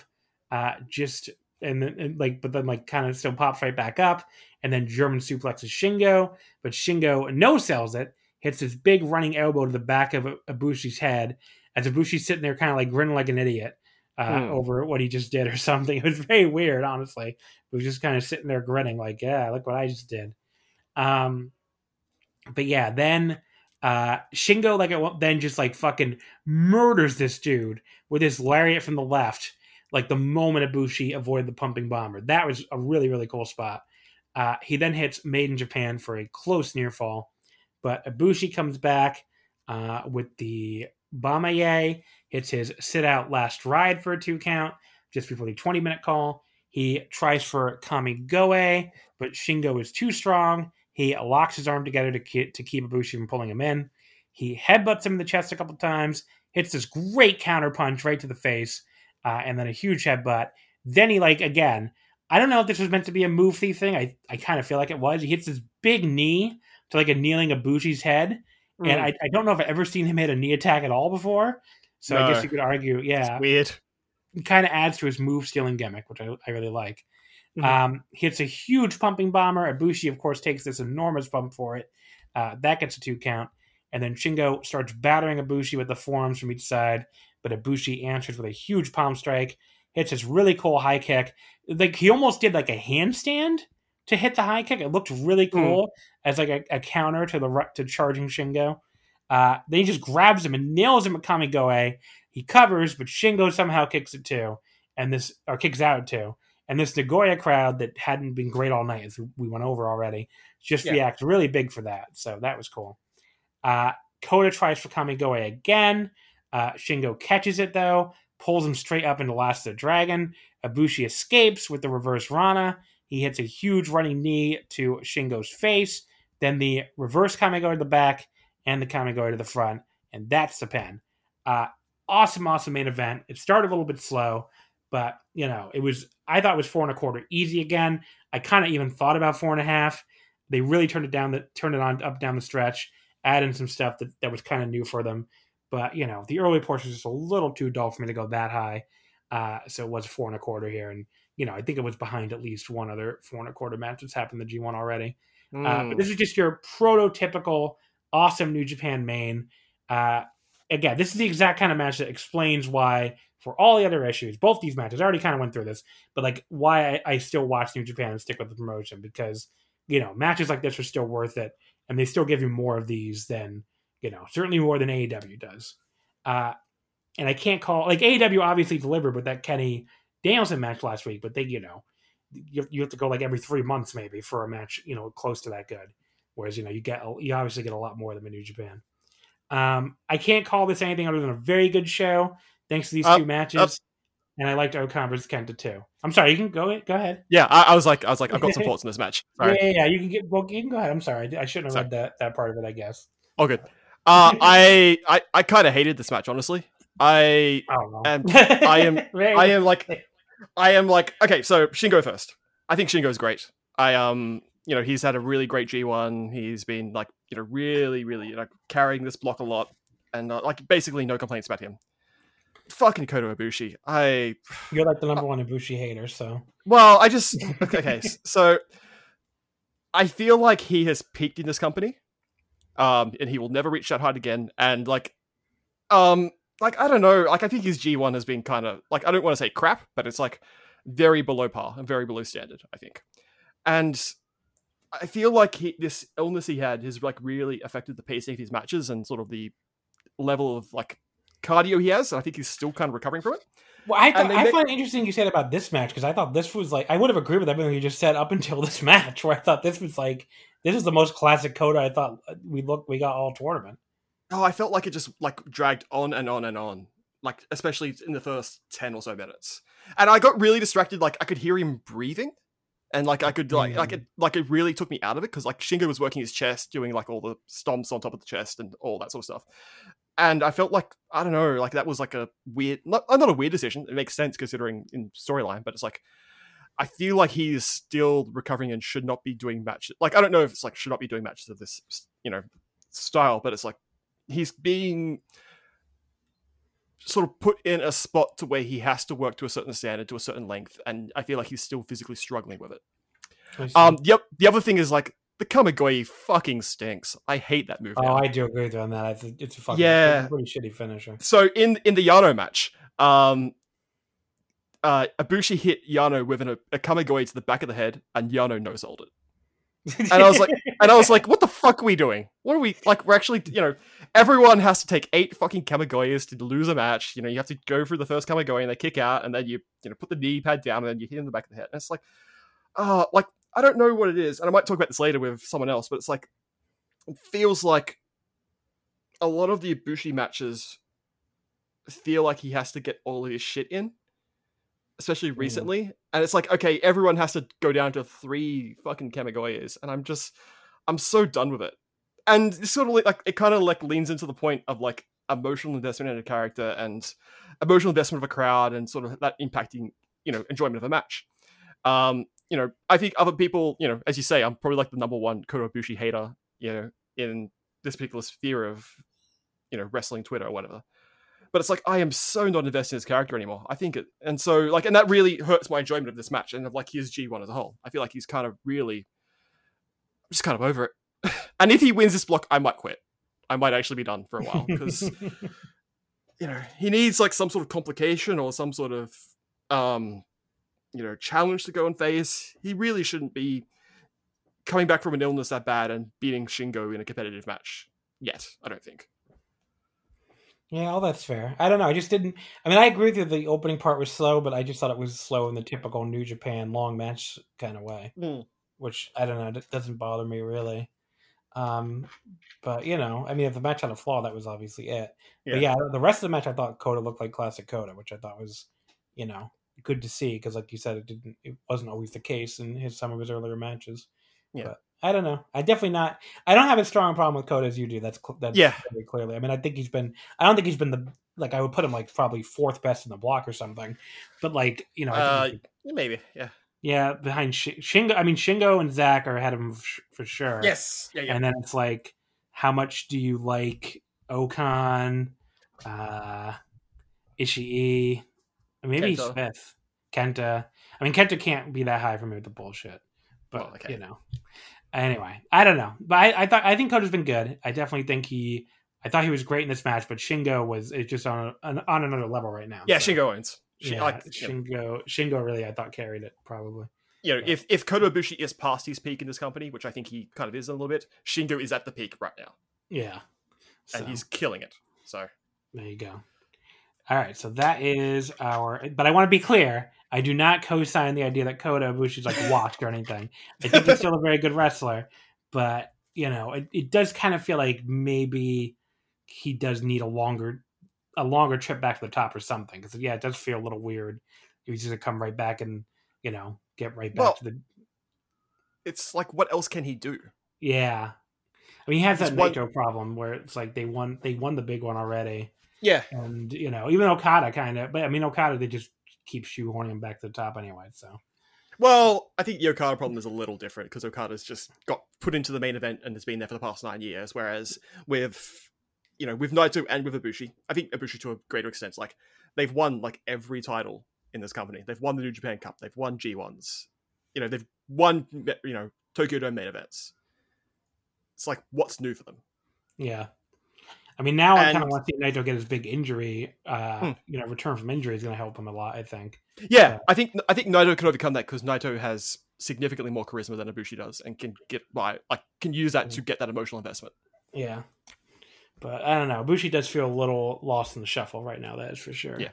uh, just and then and like, but then like kind of still pops right back up, and then German suplexes Shingo, but Shingo no sells it, hits this big running elbow to the back of Ibushi's head as Ibushi's sitting there kind of like grinning like an idiot uh,
Hmm.
over what he just did or something. It was very weird, honestly. He was just kind of sitting there grinning, like, "Yeah, look what I just did." Um, but yeah, then uh, Shingo like then just like fucking murders this dude with his lariat from the left. Like the moment Ibushi avoided the pumping bomber, that was a really really cool spot. Uh, he then hits Made in Japan for a close near fall, but Ibushi comes back uh, with the Bomaye, hits his sit out last ride for a two count just before the 20 minute call. He tries for Kamigoe, but Shingo is too strong. He locks his arm together to, ke- to keep Ibushi from pulling him in. He headbutts him in the chest a couple times, hits this great counter punch right to the face, uh, and then a huge headbutt. Then he like again. I don't know if this was meant to be a move thief thing. I, I kind of feel like it was. He hits this big knee to like a kneeling Ibushi's head,
Mm.
and I, I don't know if I've ever seen him hit a knee attack at all before. So I guess you could argue, yeah,
It's weird.
it kind of adds to his move stealing gimmick, which I, I really like.
Mhm.
Um, hits a huge pumping bomber. Ibushi, of course, takes this enormous bump for it. Uh, that gets a two count. And then Shingo starts battering Ibushi with the forearms from each side, but Ibushi answers with a huge palm strike, hits this really cool high kick. Like he almost did like a handstand to hit the high kick. It looked really cool as like a, a counter to the to charging Shingo. Uh, then he just grabs him and nails him at Kamigoe. He covers, but Shingo somehow kicks it too, and this or kicks out too. And this Nagoya crowd that hadn't been great all night, as we went over already, just
Yeah.
reacts really big for that. So that was cool. Uh, Kota tries for Kamigoye again. Uh, Shingo catches it though, pulls him straight up into Last of the Dragon. Ibushi escapes with the reverse Rana. He hits a huge running knee to Shingo's face. Then the reverse Kamigoye to the back and the Kamigoye to the front. And that's the pin. Uh, awesome, awesome main event. It started a little bit slow, but you know, it was I thought it was four and a quarter easy again. I kind of even thought about four and a half. They really turned it down the turned it on up down the stretch, add in some stuff that, that was kind of new for them. But you know, the early portion was just a little too dull for me to go that high. Uh, so it was four and a quarter here, and you know, I think it was behind at least one other four and a quarter match that's happened in the G1 already. Uh,
Mm.
but this is just your prototypical awesome New Japan main. Uh, again, this is the exact kind of match that explains why, for all the other issues, both these matches, I already kind of went through this, but like why I, I still watch New Japan and stick with the promotion because, you know, matches like this are still worth it and they still give you more of these than, you know, certainly more than AEW does. Uh, and I can't call, like, AEW obviously delivered with that Kenny Danielson match last week, but they, you know, you, you have to go like every three months maybe for a match, you know, close to that good. Whereas you know you get you obviously get a lot more than in New Japan. Um, I can't call this anything other than a very good show thanks to these
Up,
two matches,
up.
and I liked O-Khan versus Kenta too. I'm sorry, you can go go ahead.
Yeah, I, I was like, I was like, I've got some thoughts on this match. Sorry.
Yeah, yeah, yeah, you can get well. You can go ahead. I'm sorry, I shouldn't have
Sorry.
read that that part of it. I guess.
All good. Uh, I I, I kind of hated this match, honestly. I
I.
Um, I am- I am like, I am like, okay, so Shingo first. I think Shingo's great. I um, you know, he's had a really great G1. He's been like, you know, really, really, you know, carrying this block a lot, and uh, like basically no complaints about him. Fucking Kota Ibushi. I
You're like the number one Ibushi hater, so
well, I just okay. so I feel like he has peaked in this company, um, and he will never reach that height again. And like, um, like I don't know, like I think his G one has been kind of like I don't want to say crap, but it's like very below par and very below standard. I think, and I feel like he, this illness he had has like really affected the pacing of his matches and sort of the level of like cardio he has. And I think he's still kind of recovering from it.
Well, I,
they
I find it interesting you said about this match because I thought this was like I would have agreed with everything you just said up until this match, where I thought this was like this is the most classic Kota I thought uh, we looked we got all tournament.
Oh, I felt like it just like dragged on and on and on, like especially in the first ten or so minutes, and I got really distracted. Like I could hear him breathing, and like I could like like it mm. like it really took me out of it because like Shingo was working his chest, doing like all the stomps on top of the chest and all that sort of stuff, and I felt like I don't know, like that was like a weird, not not a weird decision. It makes sense considering in storyline, but it's like. I feel like he's still recovering and should not be doing matches. Like I don't know if it's like should not be doing matches of this, you know, style, but it's like he's being sort of put in a spot to where he has to work to a certain standard to a certain length and i feel like he's still physically struggling with it um yep the other thing is like the kamigoye fucking stinks i hate that move
oh,
now.
I do agree with you on that. It's a, it's a fucking
Yeah.
pretty shitty finisher.
so in in the yano match um uh Ibushi hit Yano with an, a kamigoye to the back of the head, and Yano no sold it. And I was like, and I was like, what the fuck are we doing? What are we like? We're actually, you know, everyone has to take eight fucking kamigoyes to lose a match. You know, you have to go through the first kamigoye and they kick out, and then you, you know, put the knee pad down, and then you hit in the back of the head. And it's like, uh, like I don't know what it is, and I might talk about this later with someone else, but it's like, it feels like a lot of the Ibushi matches feel like he has to get all of his shit in, especially
Mm.
recently. And it's like, okay, everyone has to go down to three fucking Kamigoyes, and I'm just, I'm so done with it. And it's sort of like, like it kind of like leans into the point of like emotional investment in a character and emotional investment of a crowd, and sort of that impacting you know enjoyment of a match. Um, you know, I think other people, you know, as you say, I'm probably like the number one Kota Ibushi hater, you know, in this particular sphere of, you know, wrestling Twitter or whatever. But it's like I am so not invested in his character anymore. I think it, and so like, and that really hurts my enjoyment of this match and of like his G1 as a whole. I feel like he's kind of really, just kind of over it. and if he wins this block, I might quit. I might actually be done for a while because you know he needs like some sort of complication or some sort of um you know challenge to go and face. He really shouldn't be coming back from an illness that bad and beating Shingo in a competitive match yet. I don't think.
Yeah, all that's fair. I don't know. I just didn't. I mean, I agree with you. The opening part was slow, but I just thought it was slow in the typical New Japan long match kind of way,
Mm.
which I don't know. It doesn't bother me really. Um, but you know, I mean, if the match had a flaw, that was obviously it. But yeah, the rest of the match, I thought Kota looked like classic Kota, which I thought was, you know, good to see because, like you said, it didn't. It wasn't always the case in his some of his earlier matches.
Yeah.
But I don't know. I definitely not. I don't have a strong problem with Kota as you do. That's that's
Yeah.
very clearly. I mean, I think he's been. I don't think he's been the like. I would put him like probably fourth best in the block or something. But like you know,
Uh, maybe. Yeah.
yeah, behind Sh- Shingo. I mean, Shingo and Zack are ahead of him f- for sure.
Yes. Yeah. Yeah.
And then it's like, how much do you like O-Khan, uh, Ishii, maybe
Kenta.
fifth, Kenta. I mean, Kenta can't be that high for me with the bullshit, but
Well, okay.
you know. Anyway, I don't know, but I, I thought I think Kota's been good. I definitely think he. I thought he was great in this match, but Shingo was is just on a, on another level right now.
yeah.
so-
Shingo owns. Shi-
Yeah,
like,
Shingo. Shingo really, I thought carried it probably.
you know,
Yeah.
if if Kota Ibushi is past his peak in this company, which I think he kind of is a little bit, Shingo is at the peak right now,
Yeah, so.
and he's killing it. So
There you go. All right, so that is our. But I want to be clear. I do not co-sign the idea that Kota Ibushi's like washed or anything. I think he's still a very good wrestler, but you know, it, it does kind of feel like maybe he does need a longer, a longer trip back to the top or something. Because yeah, it does feel a little weird. He's just gonna come right back and you know get right back
Well-
to the
it's like, what else can he do?
yeah. I mean, he has
It's
that
one-
Naito problem where it's like they won, they won the big one already.
Yeah,
and you know even Okada kind of, but I mean Okada they just keep shoehorning him back to the top anyway. So
Well, I think the Okada problem is a little different because Okada's just got put into the main event and has been there for the past nine years. Whereas with, you know, with Naito and with Ibushi, I think Ibushi to a greater extent, like they've won like every title in this company. They've won the New Japan Cup. They've won G1s. You know, they've won, you know, Tokyo Dome main events. It's like, what's new for them?
yeah, I mean now I kind of
And-
want to see Naito get his big injury. Uh,
Hmm.
You know, return from injury is going to help him a lot. I think.
Yeah,
Yeah.
I think I think Naito can overcome that because Naito has significantly more charisma than Ibushi does, and can get by like can use that to get that emotional investment.
Yeah, but I don't know. Bushi does feel a little lost in the shuffle right now. That is for sure.
Yeah.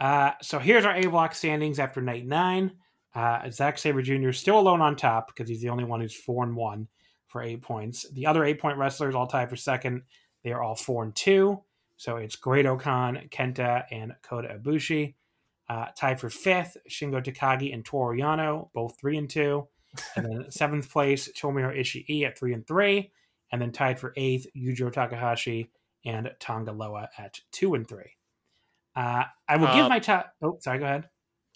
Uh, so here's our A block standings after night nine. Uh, Zack Sabre Jr. is still alone on top because he's the only one who's four and one for eight points. The other eight point wrestlers all tied for second. They are all four and two. So it's Great O-Khan, Kenta, and Kota Ibushi. Uh, tied for fifth, Shingo Takagi and Toru Yano, both three and two. And then seventh place, Tomohiro Ishii at three and three and then tied for eighth, Yujiro Takahashi and Tonga Loa at two and three. Uh, I will give
Uh,
my top. Oh, sorry. Go ahead.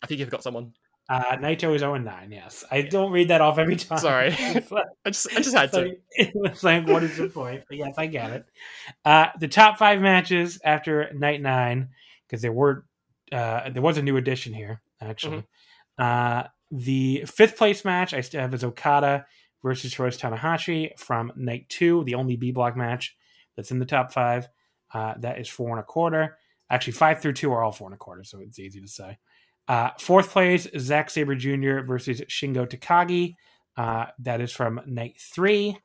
I think you've got someone.
Uh, Naito is zero and nine. Yes, I don't read that off every time.
Sorry.
Like-
I just I just had to.
like, it's like, what is the point? But yes, I get it. Uh, the top five matches after night nine, because there were uh, there was a new addition here actually. Uh, the fifth place match I still have is Okada versus Hiroshi Tanahashi from night two, the only B block match that's in the top five. Uh, that is four and a quarter. Actually, five through two are all four and a quarter, so it's easy to say. Uh, fourth place, Zack Sabre Jr. versus Shingo Takagi. Uh, that is from night three,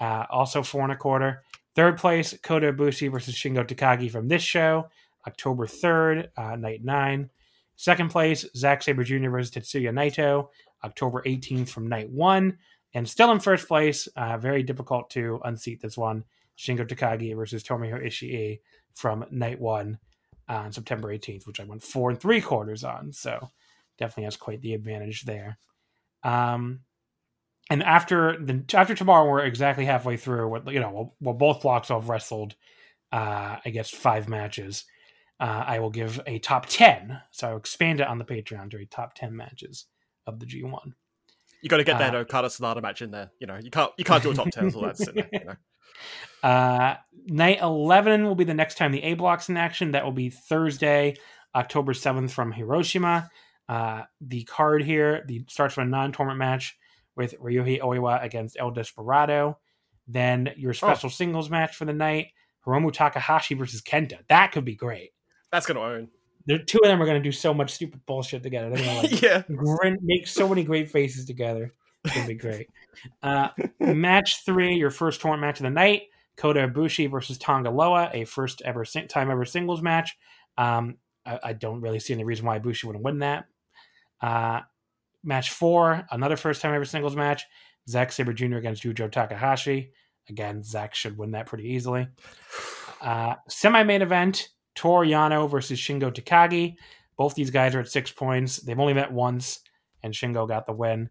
uh, also four and a quarter. Third place, Kota Ibushi versus Shingo Takagi from this show, October 3rd, uh, night nine. Second place, Zack Sabre Jr. versus Tetsuya Naito, October 18th from night one. And still in first place, uh, very difficult to unseat this one, Shingo Takagi versus Tomohiro Ishii from night one on September 18th, which I went four and three quarters on. So definitely has quite the advantage there. Um, and after the after tomorrow, we're exactly halfway through. What you know, we'll both blocks will have wrestled, uh, I guess five matches. uh, I will give a top 10. So I'll expand it on the Patreon to a top 10 matches of the G1.
You got to get that
Uh,
Okada Sanada match in there. You know, you can't you can't do a top ten until that's in there. You know?
Uh, night 11 will be the next time the A block's in action. That will be Thursday, October 7th from Hiroshima. Uh, the card here the starts with a non tournament match with Ryohei Oiwa against El Desperado. Then your special singles match for the night Hiromu Takahashi versus Kenta. That could be great.
That's gonna own.
The two of them are going to do so much stupid bullshit together. They're going to like
yeah.
grin, make so many great faces together. Gonna be great. Uh, match three, your first tournament match of the night: Kota Ibushi versus Tonga Loa, a first ever time ever singles match. Um, I, I don't really see any reason why Ibushi wouldn't win that. Uh, match four, another first time ever singles match: Zack Sabre Jr. against Yujiro Takahashi. Again, Zack should win that pretty easily. Uh, Semi main event: Toru Yano versus Shingo Takagi. Both these guys are at six points. They've only met once, and Shingo got the win.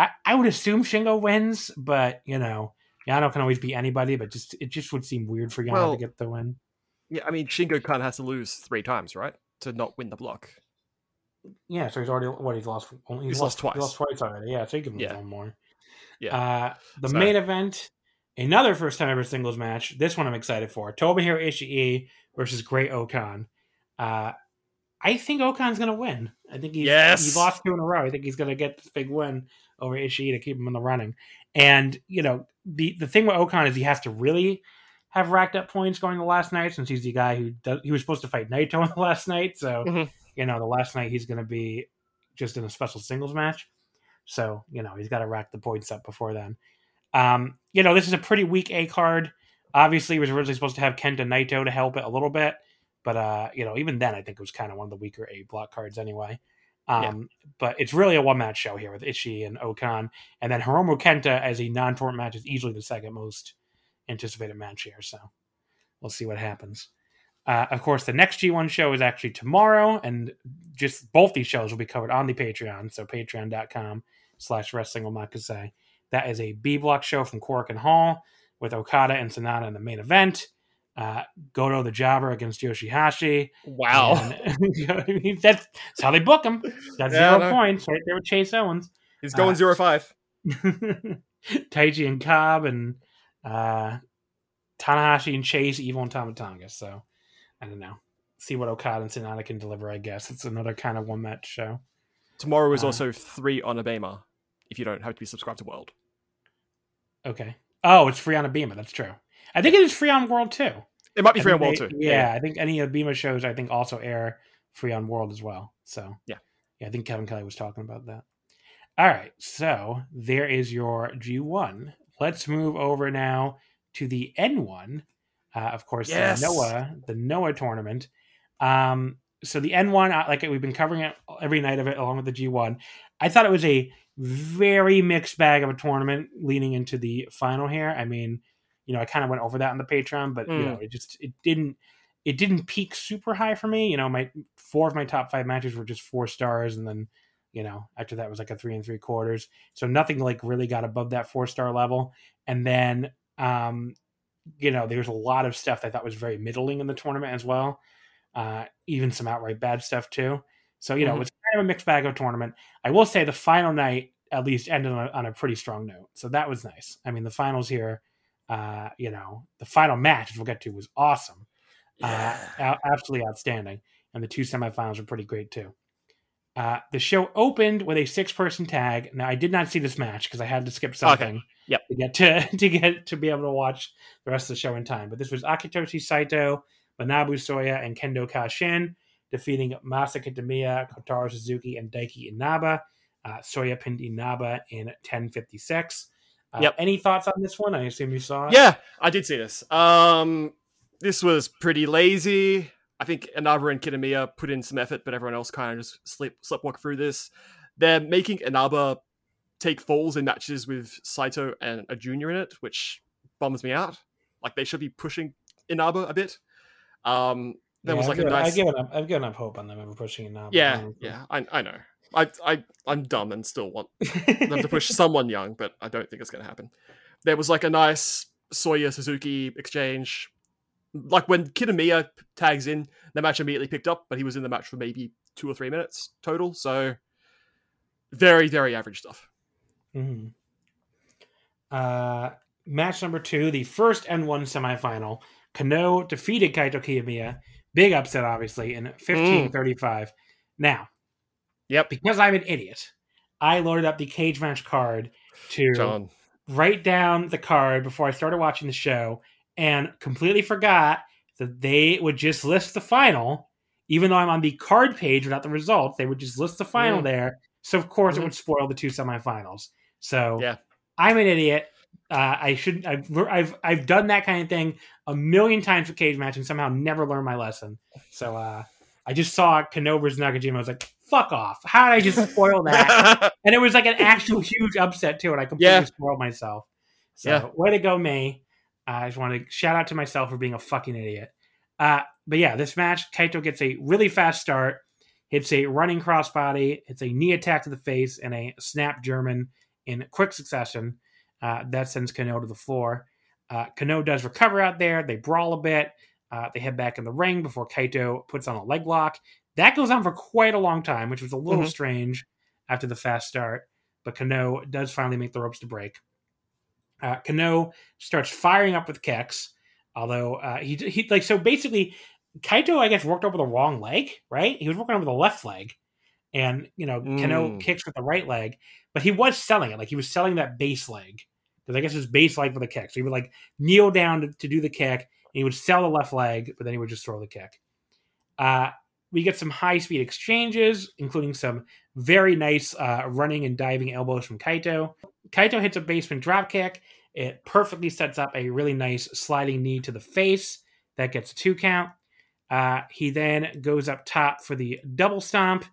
I, I would assume Shingo wins, but you know, Yano can always be anybody. But just it just would seem weird for Yano
Well-
to get the win.
Yeah, I mean Shingo kind of has to lose three times, right, to not win the block.
Yeah, so he's already what he's lost. He's,
He's lost twice.
He lost twice already. Yeah, so he can lose
Yeah.
one more.
Yeah.
Uh, the
So-
main event, another first time ever singles match. This one I'm excited for. Tomohiro Ishii versus Great O-Khan. Uh, I think O-Khan's gonna win. I think he's
Yes!
he lost two in a row. I think he's gonna get this big win over Ishii to keep him in the running. And you know the the thing with O-Khan is he has to really have racked up points going the last night since he's the guy who does, he was supposed to fight Naito on the last night. So
Mhm.
you know the last night he's gonna be just in a special singles match. So you know he's got to rack the points up before then. Um, you know this is a pretty weak A card. Obviously, he was originally supposed to have Kenta Naito to help it a little bit, but uh, you know even then I think it was kind of one of the weaker A block cards anyway. Um, But it's really a one match show here with Ishii and O-Khan, and then Hiromu Kenta as a non tournament match is easily the second most anticipated match here. So we'll see what happens. Uh, of course, the next G1 show is actually tomorrow, and just both these shows will be covered on the Patreon. So patreon.com slash wrestling. That is a B block show from Korakuen Hall with Okada and Sanada in the main event. Uh, Goto the Jobber against Yoshihashi.
Wow.
And- that's, that's how they book him. That's
Yeah,
zero points right there with Chase Owens.
He's going
uh,
zero five.
Taichi and Cobb and uh, Tanahashi and Chase, Evil and Tama Tonga. So I don't know. See what Okada and Sanada can deliver. I guess it's another kind of one match show.
Tomorrow is
uh,
also three on Abema. If you don't have to be subscribed to World.
Okay. Oh, it's free on Abema. That's true. I think it is free on World too.
It might be
I
free on World
they-
too.
Yeah, I think any Abema shows I think also air free on World as well. So
Yeah.
yeah, I think Kevin Kelly was talking about that. All right, so there is your G1. Let's move over now to the N1. Uh, of course,
Yes.
the Noah, the Noah tournament. Um, so the N1, uh, like we've been covering it every night of it along with the G1. I thought it was a very mixed bag of a tournament leading into the final here. I mean, you know, I kind of went over that on the Patreon, but you
Mm.
know, it just it didn't it didn't peak super high for me. You know, my four of my top five matches were just four stars, and then you know after that was like a three and three quarters. So nothing like really got above that four star level. And then um, you know, there's a lot of stuff that I thought was very middling in the tournament as well. Uh, even some outright bad stuff too. So you know,
Mhm.
it was kind of a mixed bag of tournament. I will say the final night at least ended on a, on a pretty strong note, so that was nice. I mean, the finals here, uh, you know, the final match, which we'll get to, was awesome, uh, absolutely outstanding, and the two semifinals were pretty great too. Uh, the show opened with a six-person tag. Now, I did not see this match because I had to skip something
Yep.
to get to to get to be able to watch the rest of the show in time. But this was Akitoshi Saito, Manabu Soya, and Kendo Kashin defeating Masa Kitamiya, Kotaro Suzuki, and Daiki Inaba. Uh, Soya pinned Inaba in 1056. Uh,
Yep.
Any thoughts on this one? I assume you saw it.
Yeah, I did see this. Um, this was pretty lazy. I think Inaba and Kitamiya put in some effort, but everyone else kind of just slip sleptwalk through this. They're making Inaba take falls in matches with Saito and a junior in it, which bums me out. Like they should be pushing Inaba a bit. Um, there
Yeah,
was
I've
like a
given,
nice
I've given up. I've given up hope on them ever pushing Inaba.
yeah,
honestly.
yeah. I I know. I I I'm dumb and still want them to push someone young, but I don't think it's going to happen. There was like a nice Soya Suzuki exchange. like when Kitamiya tags in, the match immediately picked up, but he was in the match for maybe two or three minutes total. So very, very average stuff.
Mm-hmm. Uh, match number two, the first N1 semifinal. Kenoh defeated Kaito Kiyomiya. Big upset, obviously, in 15 35. Now,
Yep.
because I'm an idiot, I loaded up the cage match card to
John.
write down the card before I started watching the show and completely forgot that they would just list the final. Even though I'm on the card page without the results, they would just list the final
Mm.
there. So, of course, it
Mhm.
would spoil the two semifinals. So,
Yeah.
I'm an idiot. Uh, I shouldn't. I've, I've I've done that kind of thing a million times with cage match and somehow never learned my lesson. So uh, I just saw Kenoh versus Nakajima. I was like, "Fuck off! How did I just spoil that?" and it was like an actual huge upset too, and I completely
Yeah.
spoiled myself. So
Yeah.
way to go, May. Uh, I just want to shout out to myself for being a fucking idiot. Uh, but yeah, this match, Kaito gets a really fast start. Hits a running crossbody. It's a knee attack to the face and a snap German in quick succession. Uh, that sends Kenoh to the floor. Uh, Kenoh does recover out there. They brawl a bit. Uh, they head back in the ring before Kaito puts on a leg lock. That goes on for quite a long time, which was a little
Mhm.
strange after the fast start. But Kenoh does finally make the ropes to break. Uh, Kenoh starts firing up with kicks, although uh, he, he like so basically Kaito I guess worked over the wrong leg, right? He was working over the left leg, and you know Kenoh
Mm.
kicks with the right leg, but he was selling it like he was selling that base leg because I guess his base leg for the kick. So he would like kneel down to, to do the kick, and he would sell the left leg, but then he would just throw the kick. Uh, we get some high speed exchanges, including some very nice uh, running and diving elbows from Kaito. Kaito hits a basement drop kick. It perfectly sets up a really nice sliding knee to the face that gets a two count. Uh, he then goes up top for the double stomp,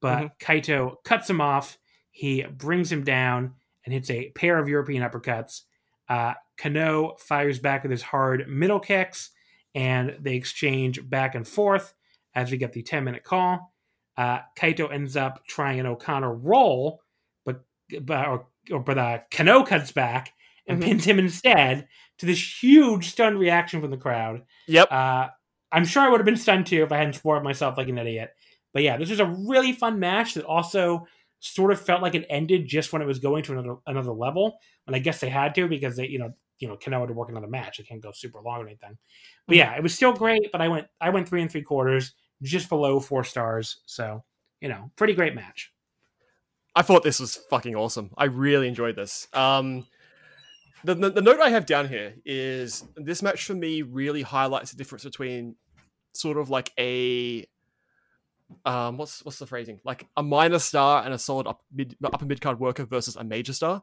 but Kaito cuts him off. He brings him down and hits a pair of European uppercuts. Uh, Kenoh fires back with his hard middle kicks, and they exchange back and forth as we get the 10 minute call. Uh, Kaito ends up trying an O'Connor roll, but but or, or but uh, Kenoh cuts back and
Mhm.
pins him instead to this huge stunned reaction from the crowd.
Yep.
Uh, I'm sure I would have been stunned too if I hadn't spoiled myself like an idiot. But yeah, this was a really fun match that also sort of felt like it ended just when it was going to another another level. And I guess they had to because they, you know, you know, Kenoh had to work another match. It can't go super long or anything. But yeah, it was still great. But I went I went three and three quarters, just below four stars. So you know, pretty great match.
I thought this was fucking awesome. I really enjoyed this. Um, the, the, the note I have down here is this match for me really highlights the difference between sort of like a um what's what's the phrasing like a minor star and a solid up mid upper mid card worker versus a major star.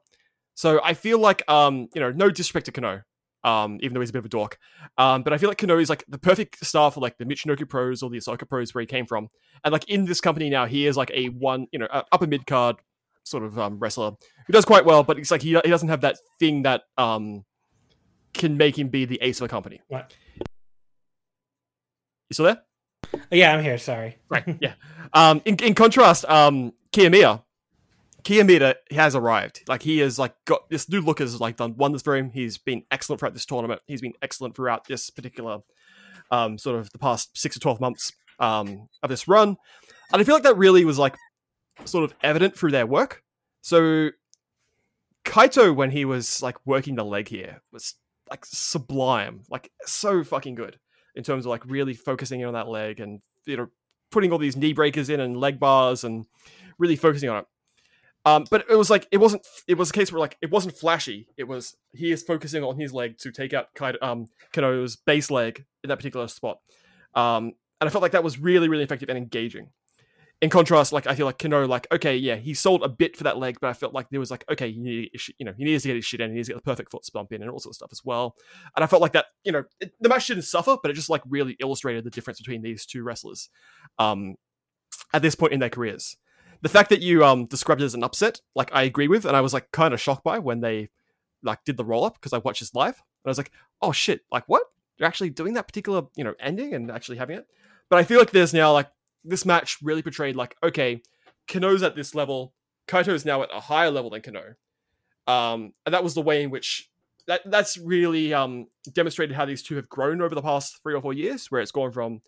So I feel like um you know no disrespect to Kenoh, um even though he's a bit of a dork, um but I feel like Kenoh is like the perfect star for like the Michinoku Pros or the Osaka Pros where he came from, and like in this company now he is like a one you know upper mid card sort of um, wrestler who does quite well, but it's like he, he doesn't have that thing that um can make him be the ace of a company.
What?
You still there?
Yeah, I'm here. Sorry.
Right. Yeah. Um, in, in contrast, um, Kiyomiya, Kiyomiya has arrived. Like he has like got this new look has like done wonders for him. He's been excellent throughout this tournament. He's been excellent throughout this particular um sort of the past six to twelve months um of this run. And I feel like that really was like sort of evident through their work. So Kaito, when he was like working the leg here, was like sublime, like so fucking good in terms of like really focusing in on that leg and you know putting all these knee breakers in and leg bars and really focusing on it. Um, but it was like it wasn't. It was a case where like it wasn't flashy. It was he is focusing on his leg to take out Kaito, um, Kenoh's base leg in that particular spot. Um, and I felt like that was really really effective and engaging. In contrast, like I feel like Kenoh, like okay, yeah, he sold a bit for that leg, but I felt like there was like okay, he you know, he needs to get his shit in, he needs to get the perfect foot bump in, and all sorts of stuff as well. And I felt like that, you know, it, the match didn't suffer, but it just like really illustrated the difference between these two wrestlers, um, at this point in their careers. The fact that you um described it as an upset, like I agree with, and I was like kind of shocked by when they like did the roll up because I watched this live, and I was like, oh shit, like what? They're actually doing that particular, you know, ending and actually having it. But I feel like there's now like this match really portrayed like okay, Kenoh's at this level, Kaito is now at a higher level than Kenoh, um, and that was the way in which that that's really um, demonstrated how these two have grown over the past three or four years, where it's gone from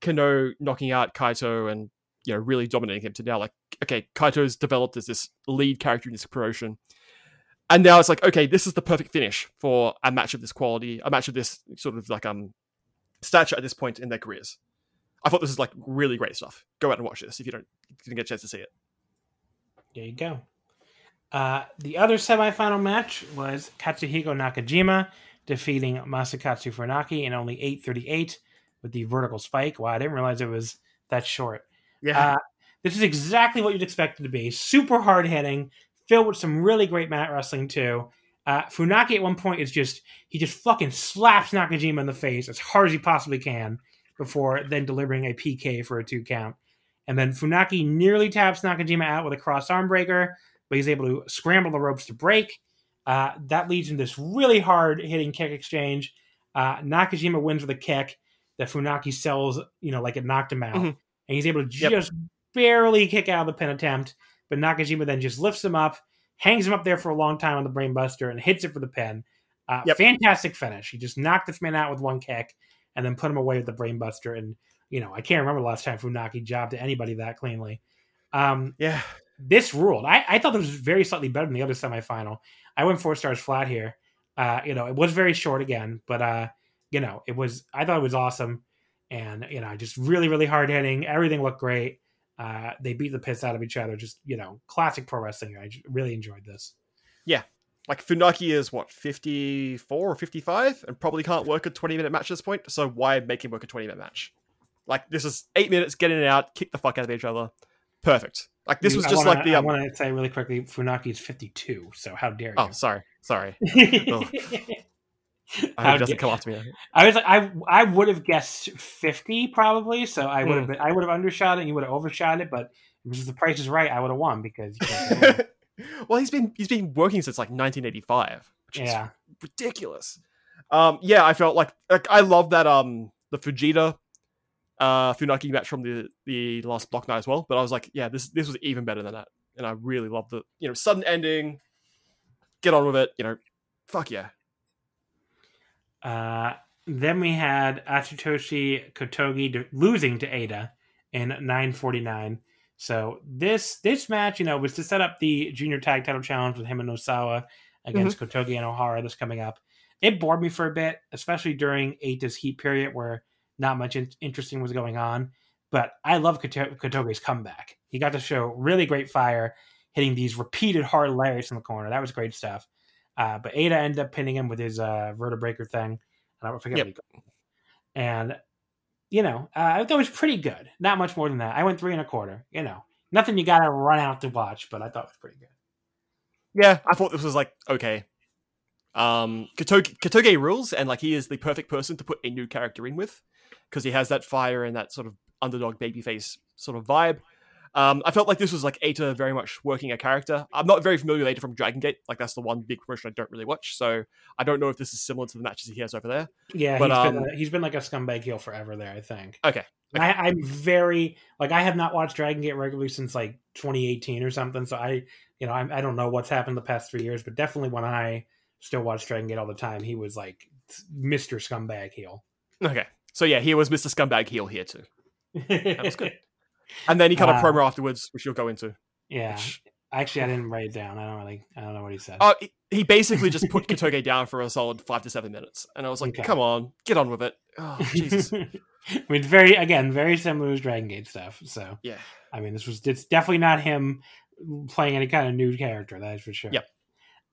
Kenoh knocking out Kaito and you know really dominating him to now like okay, Kaito's developed as this lead character in this promotion. And now it's like, okay, this is the perfect finish for a match of this quality, a match of this sort of like um stature at this point in their careers. I thought this is like really great stuff. Go out and watch this if you don't didn't get a chance to see it.
There you go. Uh, the other semifinal match was Katsuhiko Nakajima defeating Masakatsu Funaki in only 8:38 with the vertical spike. Wow, I didn't realize it was that short.
Yeah.
Uh, this is exactly what you'd expect it to be. Super hard hitting, filled with some really great mat wrestling too. Uh, Funaki at one point is just he just fucking slaps Nakajima in the face as hard as he possibly can before then delivering a PK for a two count. And then Funaki nearly taps Nakajima out with a cross arm breaker, but he's able to scramble the ropes to break. Uh, that leads in this really hard hitting kick exchange. Uh, Nakajima wins with a kick that Funaki sells, you know, like it knocked him out.
Mhm.
And he's able to
Yep.
just barely kick out of the pin attempt. But Nakajima then just lifts him up, hangs him up there for a long time on the brainbuster, and hits it for the pin. Uh,
Yep.
Fantastic finish. He just knocked this man out with one kick and then put him away with the brainbuster. And, you know, I can't remember the last time Funaki jobbed to anybody that cleanly. Um,
Yeah.
this ruled. I, I thought this was very slightly better than the other semifinal. I went four stars flat here. Uh, you know, it was very short again, but uh, you know, it was. I thought it was awesome, and you know, just really, really hard hitting. Everything looked great. Uh, they beat the piss out of each other. Just you know, classic pro wrestling. I j- really enjoyed this.
Yeah like Funaki is what, 54 or 55 and probably can't work a 20 minute match at this point. So why make him work a 20 minute match? Like this is eight minutes, get in and out, kick the fuck out of each other. Perfect. Like this was
I
just
wanna-
like the
I
um,
want to say really quickly, Funaki is fifty-two. So how dare you?
Oh, sorry. Sorry. I hope it doesn't come after me.
I was like, I I would have guessed fifty probably, so I would have been, I would have undershot it, you would have overshot it. But if the price is right, I would have won because you can't go wrong.
well, he's been he's been working since like 1985, which is ridiculous. Um, yeah, I felt like like I love that um the Fujita uh Funaki match from the the last block night as well. But I was like, yeah, this this was even better than that, and I really loved the you know sudden ending. Get on with it, you know. Fuck yeah.
Uh, then we had Atsushi Kotoge losing to Eita in 9:49. So this this match, you know, was to set up the junior tag title challenge with him and Nosawa against Kotoge and Ohara that's coming up. It bored me for a bit, especially during Eita's heat period where not much in- interesting was going on. But I love Koto- Kotoge's comeback. He got to show really great fire, hitting these repeated hard lariats in the corner. That was great stuff. Uh, but Eita ended up pinning him with his uh, vertebreaker thing. And I don't forget
Yep.
what he called. And you know, uh, I thought it was pretty good. Not much more than that. I went three and a quarter. You know, nothing you got to run out to watch, but I thought it was pretty good.
Yeah, I thought this was like okay. Um, Kotoge, Kotoge rules, and like he is the perfect person to put a new character in with because he has that fire and that sort of underdog babyface sort of vibe. Um, I felt like this was like Eita very much working a character. I'm not very familiar with Eita from Dragon Gate. Like that's the one big promotion I don't really watch, so I don't know if this is similar to the matches he has over there.
Yeah,
But,
he's,
um,
been a, he's been like a scumbag heel forever there. I think.
Okay,
I, I'm very like I have not watched Dragon Gate regularly since like 2018 or something. So I, you know, I, I don't know what's happened the past three years, but definitely when I still watch Dragon Gate all the time, he was like Mr. Scumbag heel.
okay. So yeah, he was Mr. Scumbag heel here too,
that
was good. And then he cut
Uh,
a promo afterwards, which you'll go into.
Yeah.
Which,
Actually, I didn't write it down. I don't really. I don't know what he said.
uh, he- basically just put Kotoge down for a solid five to seven minutes, and I was like,
Okay.
"Come on, get on with it." Oh, Jesus.
I mean, very again very similar to Dragon Gate stuff. So
yeah.
I mean, this was it's definitely not him playing any kind of new character. That is for sure.
Yep.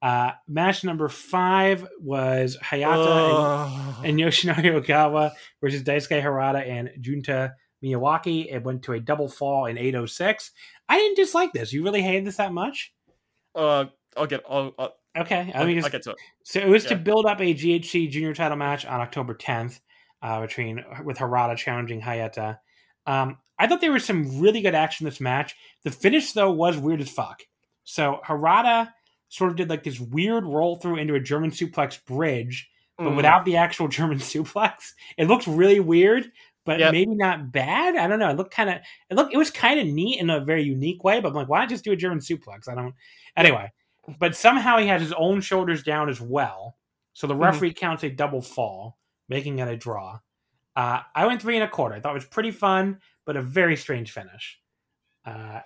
Uh, match number five was Hayata and, and Yoshinari Ogawa versus Daisuke Harada and Junta Miyawaki. It went to a double fall in 806. I didn't dislike this. You really hated this that much?
Uh, I'll get. I'll, I'll,
Okay. I
I'll,
mean,
I'll get to it.
so it was to build up a GHC junior title match on October 10th uh, between with Harada challenging Hayata. Um, I thought there was some really good action in this match. The finish though was weird as fuck. So Harada sort of did like this weird roll through into a German suplex bridge, but
Mm.
without the actual German suplex. It looked really weird, but
Yep.
maybe not bad. I don't know. It looked kind of it looked it was kind of neat in a very unique way. But I'm like, why not just do a German suplex? I don't. Anyway, but somehow he has his own shoulders down as well, So the
Mhm.
referee counts a double fall, making it a draw. Uh, I went three and a quarter. I thought it was pretty fun, but a very strange finish. Uh,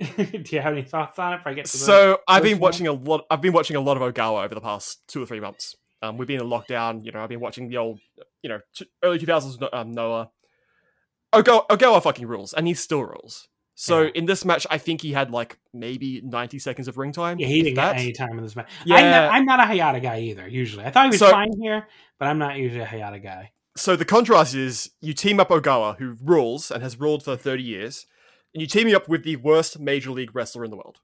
do you have any thoughts on it? I get to the
So I've been watching a lot. I've been watching a lot of Ogawa over the past two or three months. Um, we've been in lockdown. You know, I've been watching the old, you know, t- early two thousands um, Noah. Ogawa, Ogawa fucking rules, and he still rules. So
Yeah.
in this match, I think he had like maybe ninety seconds of ring time.
Yeah, he didn't
that.
get any time in this match.
Yeah.
I'm, not, I'm not a Hayata guy either. Usually, I thought he was
So-
fine here, but I'm not usually a Hayata guy.
So the contrast is you team up Ogawa, who rules and has ruled for thirty years, and you team him up with the worst major league wrestler in the world,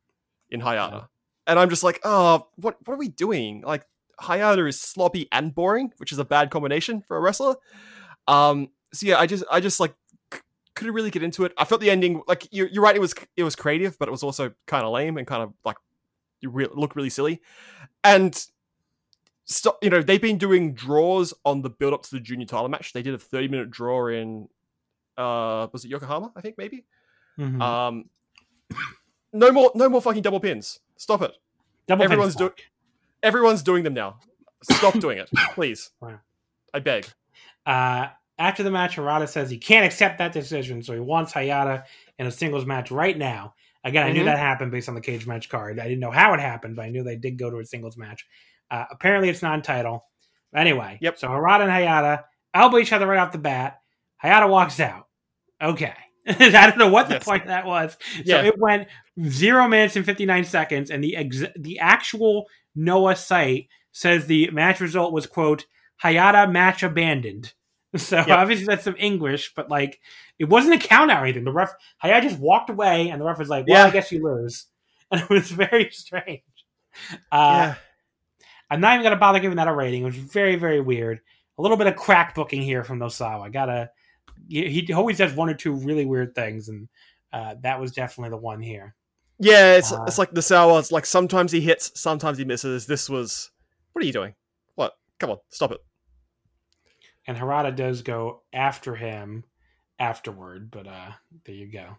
in Hayata.
Yeah.
And I'm just like, oh, what what are we doing? Like Hayata is sloppy and boring, which is a bad combination for a wrestler. Um, so yeah, I just I just like c- couldn't really get into it. I felt the ending like you're, you're right. It was it was creative, but it was also kind of lame and kind of like you re- look really silly. And stop, you know, they've been doing draws on the build up to the junior title match. They did a 30 minute draw in uh was it Yokohama? I think maybe.
Mhm.
Um, no more, no more fucking double pins. Stop it.
Double
everyone's
finish
do-
block.
Everyone's doing them now. Stop doing it, please.
Wow.
I beg.
Uh, after the match, Harada says he can't accept that decision, so he wants Hayata in a singles match right now. Again, I knew
Mhm.
that happened based on the cage match card. I didn't know how it happened, but I knew they did go to a singles match. Uh, apparently, it's non-title. Anyway,
Yep.
So Harada and Hayata elbow each other right off the bat. Hayata walks out. Okay. I don't know what the
Yes.
point of that was. So it went zero minutes and 59 seconds, and the ex- the actual Noah site says the match result was, quote, Hayata match abandoned. So
Yep.
obviously that's some English, but like it wasn't a count out or anything. The ref Hayata just walked away, and the ref was like, "Well, I guess you lose," and it was very strange. Uh,
yeah.
I'm not even gonna bother giving that a rating. It was very, very weird. A little bit of crack booking here from Nosawa. I gotta. He he always does one or two really weird things, and uh, that was definitely the one here.
Yeah, it's
Uh,
it's like the sour. It's like sometimes he hits, sometimes he misses. This was. What are you doing? What? Come on, stop it.
And Harada does go after him afterward, but uh, there you go.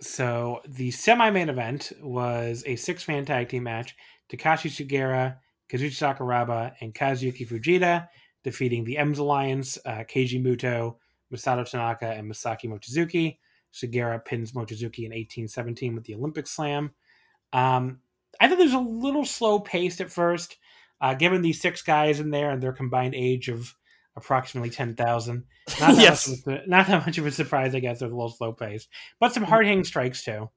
So the semi-main event was a six-man tag team match: Takashi Sugiura, Kazushi Sakuraba, and Kazuyuki Fujita, defeating the M's Alliance, uh, Keiji Muto, Masato Tanaka, and Masaaki Mochizuki. Sugiura pins Mochizuki in 1817 with the Olympic Slam. Um, I thought it was a little slow paced at first, uh, given these six guys in there and their combined age of approximately 10,000. Not, that
Yes.
much of a- not that much of a surprise, I guess. It was a little slow paced, but some hard hitting strikes too.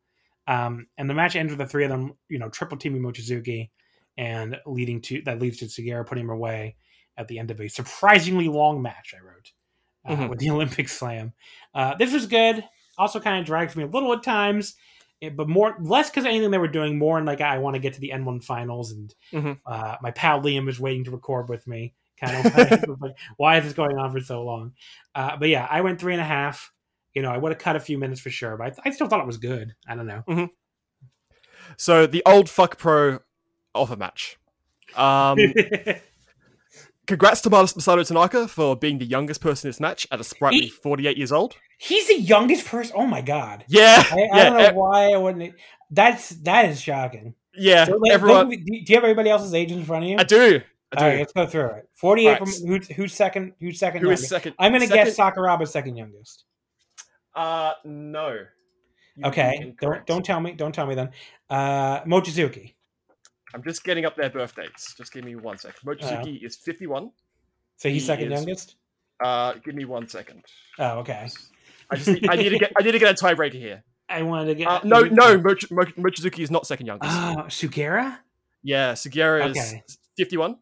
Um, and the match ends with the three of them, you know, triple teaming Mochizuki, and leading to that leads to Sugiura putting him away at the end of a surprisingly long match. I wrote uh,
Mhm.
with the Olympic Slam. Uh, this was good. Also, kind of dragged me a little at times, eh, but more less because anything they were doing. More and like I want to get to the N1 finals, and
Mhm.
uh, my pal Liam is waiting to record with me. Kind of like, why is this going on for so long? Uh, but yeah, I went three and a half. You know, I would have cut a few minutes for sure, but I, I still thought it was good. I don't know.
So the old fuck pro offer match. Um, congrats to Masato Tanaka for being the youngest person in this match at a sprightly
He-
48 years old.
He's the youngest person. Oh my god!
Yeah,
I, I
yeah,
don't know why I wouldn't. That's that is shocking.
yeah.
So, like,
everyone,
do you have everybody else's age in front of you?
I do. I do.
All right, let's go through it. Forty-eight
All right.
from who's, who's second? Who's second?
Who is second?
I'm gonna guess Sakuraba's second youngest.
Uh, no. You
Okay, don't don't tell me. Don't tell me then. Uh, Mochizuki.
I'm just getting up their birth dates. Just give me one second. Mochizuki is 51.
So he's
He
second
is-
youngest.
Uh, give me one second.
Oh, okay.
I just need, I need to get I need to get a tiebreaker here.
I wanted to get
Uh, no, no, Moch- Moch- Mochizuki is not second youngest.
Oh, Sugiura.
yeah, Sugiura is
Okay.
51.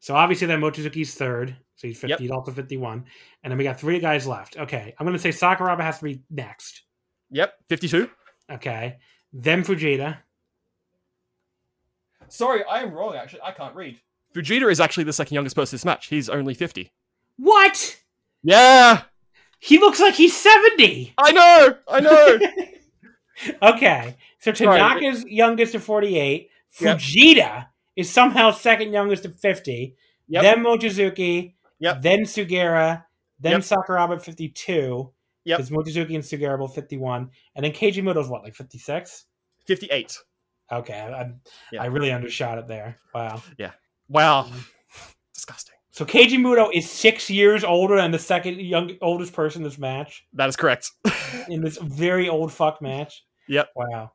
So obviously then Mochizuki's third. So he's 50,
Yep.
he's also 51. And then we got three guys left. Okay. I'm going to say Sakuraba has to be next.
Yep, 52.
Okay. Then Fujita.
Sorry, I am wrong. Actually, I can't read. Fujita is actually the second youngest person in this match. He's only 50.
What?
Yeah,
He looks like he's 70.
I know, I know.
okay. So
Sorry,
Tanaka's youngest at 48.
Yep.
Fujita is somehow second youngest at 50.
Yep.
Then Mochizuki.
Yep.
Then Sugiura. Then
Yep.
Sakuraba at 52.
Yep.
Because Mochizuki and Sugiura both 51. And then Keiji Muto's what, like 56?
58.
Okay. I, I,
Yeah.
I really undershot it there. Wow. Yeah.
Wow. Disgusting.
So Keiji Muto is six years older than the second young oldest person in this match.
That is correct.
in this very old fuck match.
Yep.
Wow.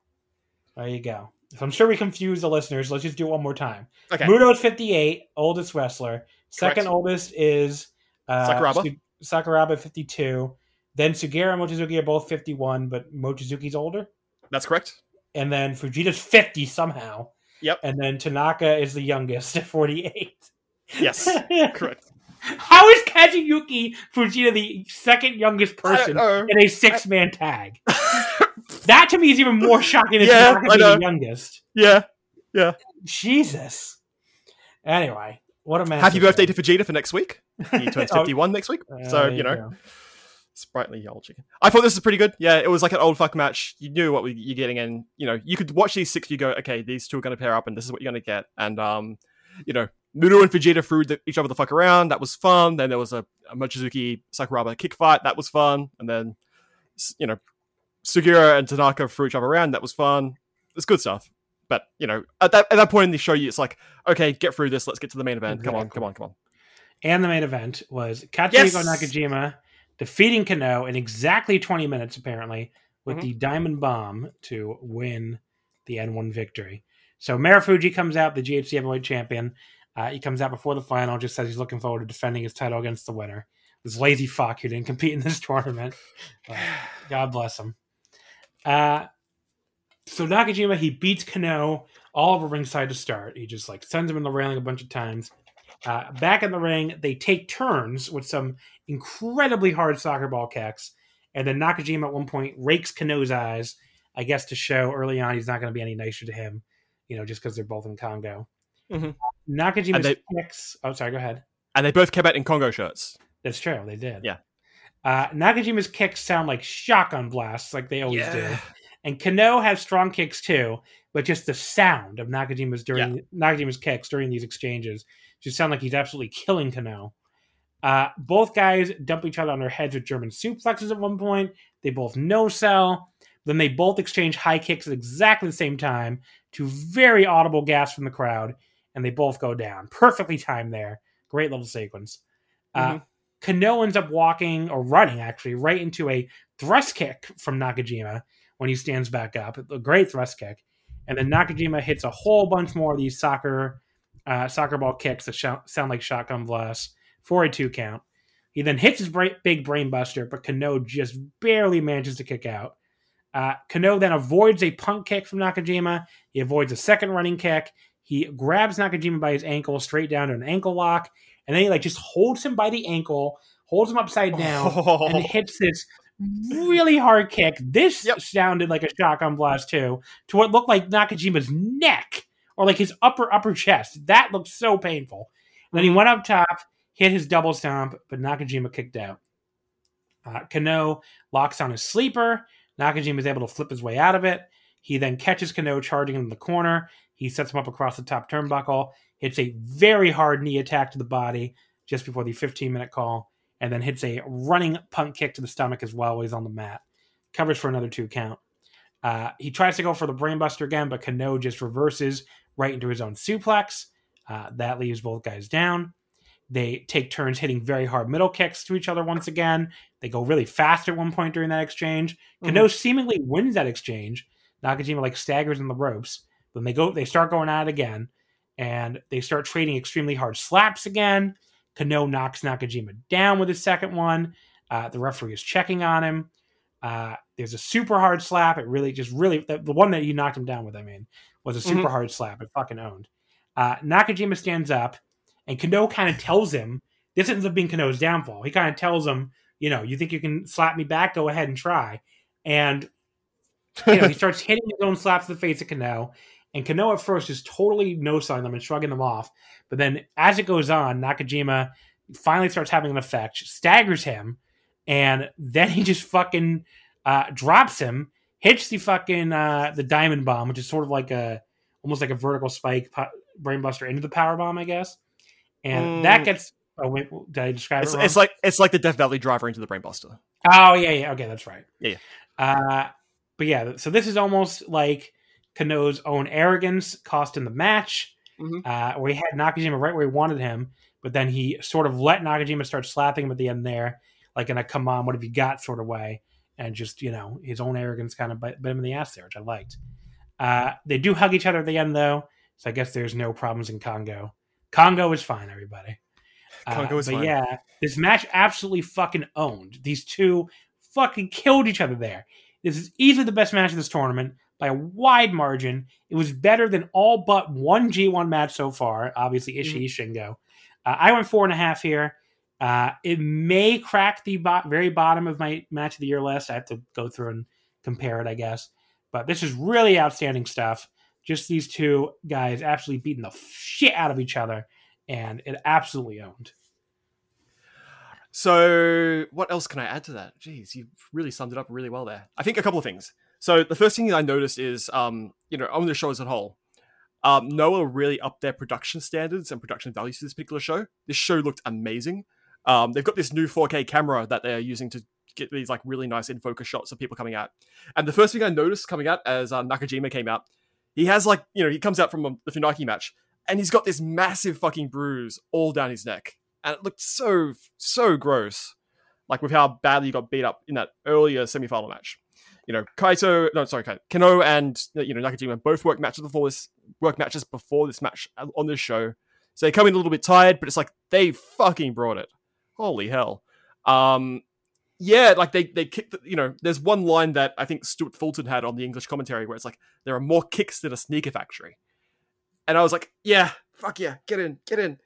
There you go. So I'm sure we confused the listeners. Let's just do it one more time.
Okay.
Muto's 58, oldest wrestler. Second
Correct.
oldest is uh,
Sakuraba.
Su- Sakuraba, 52. Then Sugiura and Mochizuki are both 51, but Mochizuki's older.
That's correct.
And then Fujita's 50 somehow.
Yep.
And then Tanaka is the youngest at 48.
Yes. correct.
How is Kazuyuki Fujita the second youngest person in a six man tag? that to me is even more shocking than
Yeah,
Tanaka being the youngest.
Yeah. Yeah.
Jesus. Anyway, what a man.
Happy birthday to Fujita for next week. He turns
Oh.
51 next week.
Uh,
So,
there
you know,
go.
Sprightly old chicken. I thought this was pretty good. Yeah, it was like an old fuck match. You knew what you're getting, and you know, you could watch these six. You go, okay, these two are going to pair up, and this is what you're going to get. And um, you know, Muto and Fujita threw the, each other the fuck around. That was fun. Then there was a, a Mochizuki Sakuraba kick fight. That was fun. And then, you know, Sugiura and Tanaka threw each other around. That was fun. It's good stuff. But you know, at that at that point in the show, you it's like, okay, get through this. Let's get to the main event. Come on, come on, come on.
And the main event was Katsuhiko
Yes!
Nakajima defeating Kano in exactly 20 minutes, apparently, with
Mhm.
the Diamond Bomb to win the N1 victory. So Marufuji comes out, the GHC heavyweight champion. Uh, he comes out before the final, just says he's looking forward to defending his title against the winner. This lazy fuck who didn't compete in this tournament. Uh, God bless him. Uh, so Nakajima, he beats Kano all over ringside to start. He just like sends him in the railing a bunch of times. Uh, back in the ring, they take turns with some incredibly hard soccer ball kicks. And then Nakajima at one point rakes Kano's eyes, I guess to show early on he's not going to be any nicer to him, you know, just because they're both in Kongo.
Mhm.
Nakajima's
they-
kicks. Oh, sorry, go ahead.
And they both came out in Kongo shirts.
That's true. They did.
Yeah.
Uh, Nakajima's kicks sound like shotgun blasts, like they always do. And Kano has strong kicks too, but just the sound of Nakajima's during Nakajima's kicks during these exchanges just sound like he's absolutely killing Kano. Uh, both guys dump each other on their heads with German suplexes at one point. They both no sell. Then they both exchange high kicks at exactly the same time to very audible gasps from the crowd, and they both go down. Perfectly timed there. Great little sequence. Uh,
Mhm.
Kano ends up walking or running actually right into a thrust kick from Nakajima when he stands back up. A great thrust kick. And then Nakajima hits a whole bunch more of these soccer uh, soccer ball kicks that shou- sound like shotgun blasts for a two count. He then hits his bra- big brain buster, but Kano just barely manages to kick out. Uh, Kano then avoids a punk kick from Nakajima. He avoids a second running kick. He grabs Nakajima by his ankle straight down to an ankle lock, and then he like just holds him by the ankle, holds him upside down, and hits this really hard kick. This
Yep.
sounded like a shotgun blast too, to what looked like Nakajima's neck or like his upper upper chest. That looked so painful. And then he went up top, hit his double stomp, but Nakajima kicked out. Uh, Kano locks on his sleeper. Nakajima is able to flip his way out of it. He then catches Kano charging him in the corner. He sets him up across the top turnbuckle, hits a very hard knee attack to the body just before the 15 minute call, and then hits a running punt kick to the stomach as well he's on the mat. Covers for another two count. Uh, he tries to go for the brainbuster again, but Kano just reverses right into his own suplex. Uh, that leaves both guys down. They take turns hitting very hard middle kicks to each other once again. They go really fast at one point during that exchange. Kano seemingly wins that exchange. Nakajima like staggers in the ropes. Then they go, they start going at it again, and they start trading extremely hard slaps again. Kano knocks Nakajima down with his second one. Uh, the referee is checking on him. Uh, there's a super hard slap. It really just really the, the one that you knocked him down with. I mean, was a super hard slap. It fucking owned. Uh, Nakajima stands up, and Kano kind of tells him this ends up being Kano's downfall. He kind of tells him, you know, you think you can slap me back? Go ahead and try. And you know, he starts hitting his own slaps to the face of Kano. And Kano at first is totally no sign them and shrugging them off. But then as it goes on, Nakajima finally starts having an effect, staggers him, and then he just fucking uh, drops him, hits the fucking uh, the diamond bomb, which is sort of like a almost like a vertical spike po- brainbuster into the power bomb, I guess. And
Mm.
that gets. Oh wait, did I describe
It's,
it wrong?
it's like it's like the Death Valley driver into the Brainbuster.
Oh yeah, yeah. Okay, that's right.
Yeah,
Uh, but yeah, so this is almost like Kano's own arrogance cost him the match.
Mhm.
uh, where he had Nakajima right where he wanted him, but then he sort of let Nakajima start slapping him at the end there, like in a "come on, what have you got" sort of way, and just you know his own arrogance kind of bit, bit him in the ass there, which I liked. Uh, they do hug each other at the end though, so I guess there's no problems in Kongo. Kongo is fine, everybody. Uh,
Kongo is
but
fine.
yeah, this match absolutely fucking owned. These two fucking killed each other there. This is easily the best match of this tournament by a wide margin. It was better than all but one G1 match so far. Obviously, Ishii Shingo. Uh, I went four and a half here. Uh, it may crack the bo- very bottom of my match of the year list. I have to go through and compare it, I guess. But this is really outstanding stuff. Just these two guys absolutely beating the shit out of each other, and it absolutely owned.
So, what else can I add to that? Jeez, you really summed it up really well there. I think a couple of things. So, the first thing that I noticed is, um, you know, on the show as a whole, um, Noah really upped their production standards and production values for this particular show. This show looked amazing. Um, they've got this new 4K camera that they're using to get these like really nice in focus shots of people coming out. And the first thing I noticed coming out as uh, Nakajima came out, he has like, you know, he comes out from um, the Funaki match and he's got this massive fucking bruise all down his neck. And it looked so, so gross. Like with how badly he got beat up in that earlier semifinal match. You know, Kaito, no, sorry, Kano and, you know, Nakajima both work matches before this, work matches before this match on this show. So they come in a little bit tired, but it's like they fucking brought it. Holy hell. Um, yeah, like they they kicked. The, you know, there's one line that I think Stuart Fulton had on the English commentary where it's like there are more kicks than a sneaker factory, and I was like, yeah, fuck yeah, get in, get in.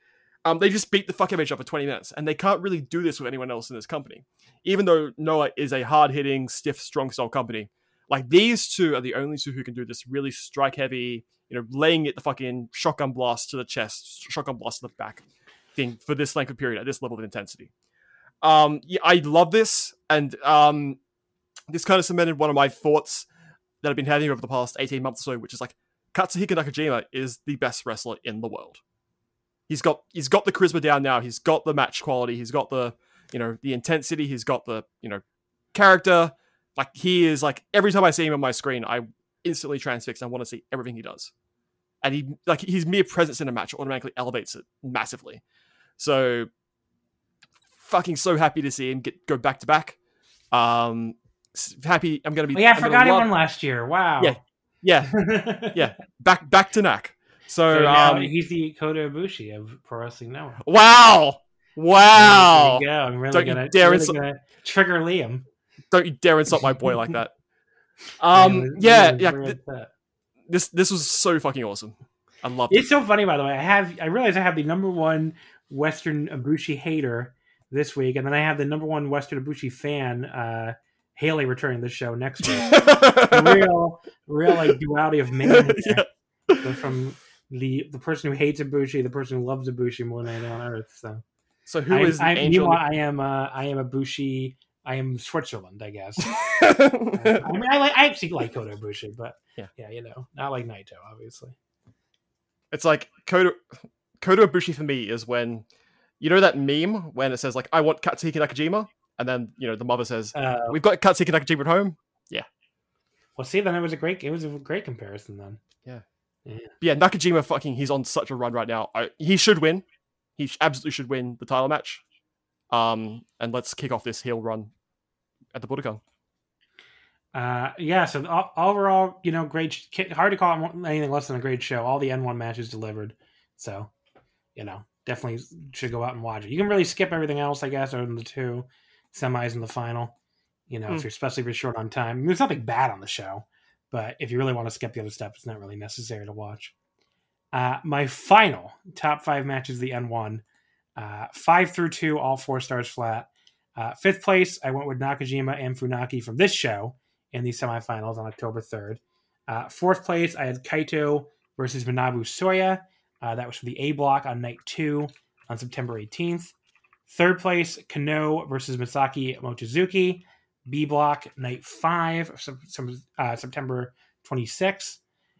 Um, they just beat the fuck out of each other for 20 minutes, and they can't really do this with anyone else in this company. Even though Noah is a hard hitting, stiff, strong style company, like these two are the only two who can do this really strike heavy, you know, laying it the fucking shotgun blast to the chest, shotgun blast to the back thing for this length of period at this level of intensity. Um, yeah, I love this, and um, this kind of cemented one of my thoughts that I've been having over the past 18 months or so, which is like Katsuhiko Nakajima is the best wrestler in the world. He's got he's got the charisma down now. He's got the match quality. He's got the you know the intensity. He's got the you know character. Like he is like every time I see him on my screen, I instantly transfix. I want to see everything he does, and he like his mere presence in a match automatically elevates it massively. So fucking so happy to see him get go back to back. Um, happy. I'm gonna be.
Oh, yeah, I forgot he won last year. Wow.
Yeah. Yeah, yeah. Back back to Knack. So,
So now
um,
he's the Kota Ibushi of Pro Wrestling Network.
wow, wow.
There go. I'm really
Don't
gonna,
dare
really
insult-
gonna trigger Liam.
Don't you dare insult my boy like that. Um, yeah, yeah. th- this this was so fucking awesome. I love it.
It's so funny, by the way. I have I realize I have the number one Western Ibushi hater this week, and then I have the number one Western Ibushi fan, uh, Haley, returning to the show next week. Real, real like duality of man.
Yeah.
from the the person who hates Ibushi, the person who loves Ibushi more than anyone on earth. So
So who
I,
is
I,
Angel?
meanwhile, I am uh, I am Ibushi. I am Switzerland, I guess. I mean, I like I actually like Kota Ibushi, but
Yeah.
yeah, you know, not like Naito, obviously.
it's like Kota Kota Ibushi for me is when you know that meme when it says like I want Katsuhiko Nakajima, and then you know the mother says
Uh,
we've got Katsuhiko Nakajima at home. Yeah.
Well, see, then it was a great, it was a great comparison. Then
yeah, Nakajima fucking he's on such a run right now. I, he should win. He sh- absolutely should win the title match. Um, and let's kick off this heel run at the Budokan.
Uh, yeah, so o- overall, you know, great. Hard to call it anything less than a great show. All the N1 matches delivered, so you know, definitely should go out and watch it. You can really skip everything else, I guess, other than the two semis and the final. You know, if
Mm.
you're especially if you're short on time. I mean, there's nothing bad on the show, but if you really want to skip the other stuff, it's not really necessary to watch. Uh, my final top five matches, the N1, uh, five through two, all four stars flat. Uh, fifth place, I went with Nakajima and Funaki from this show in the semifinals on October 3rd. Uh, fourth place, I had Kaito versus Manabu Soya. Uh, that was for the A block on night two on September 18th. Third place, Kano versus Masaaki Mochizuki. B block, night five, uh, September 26th.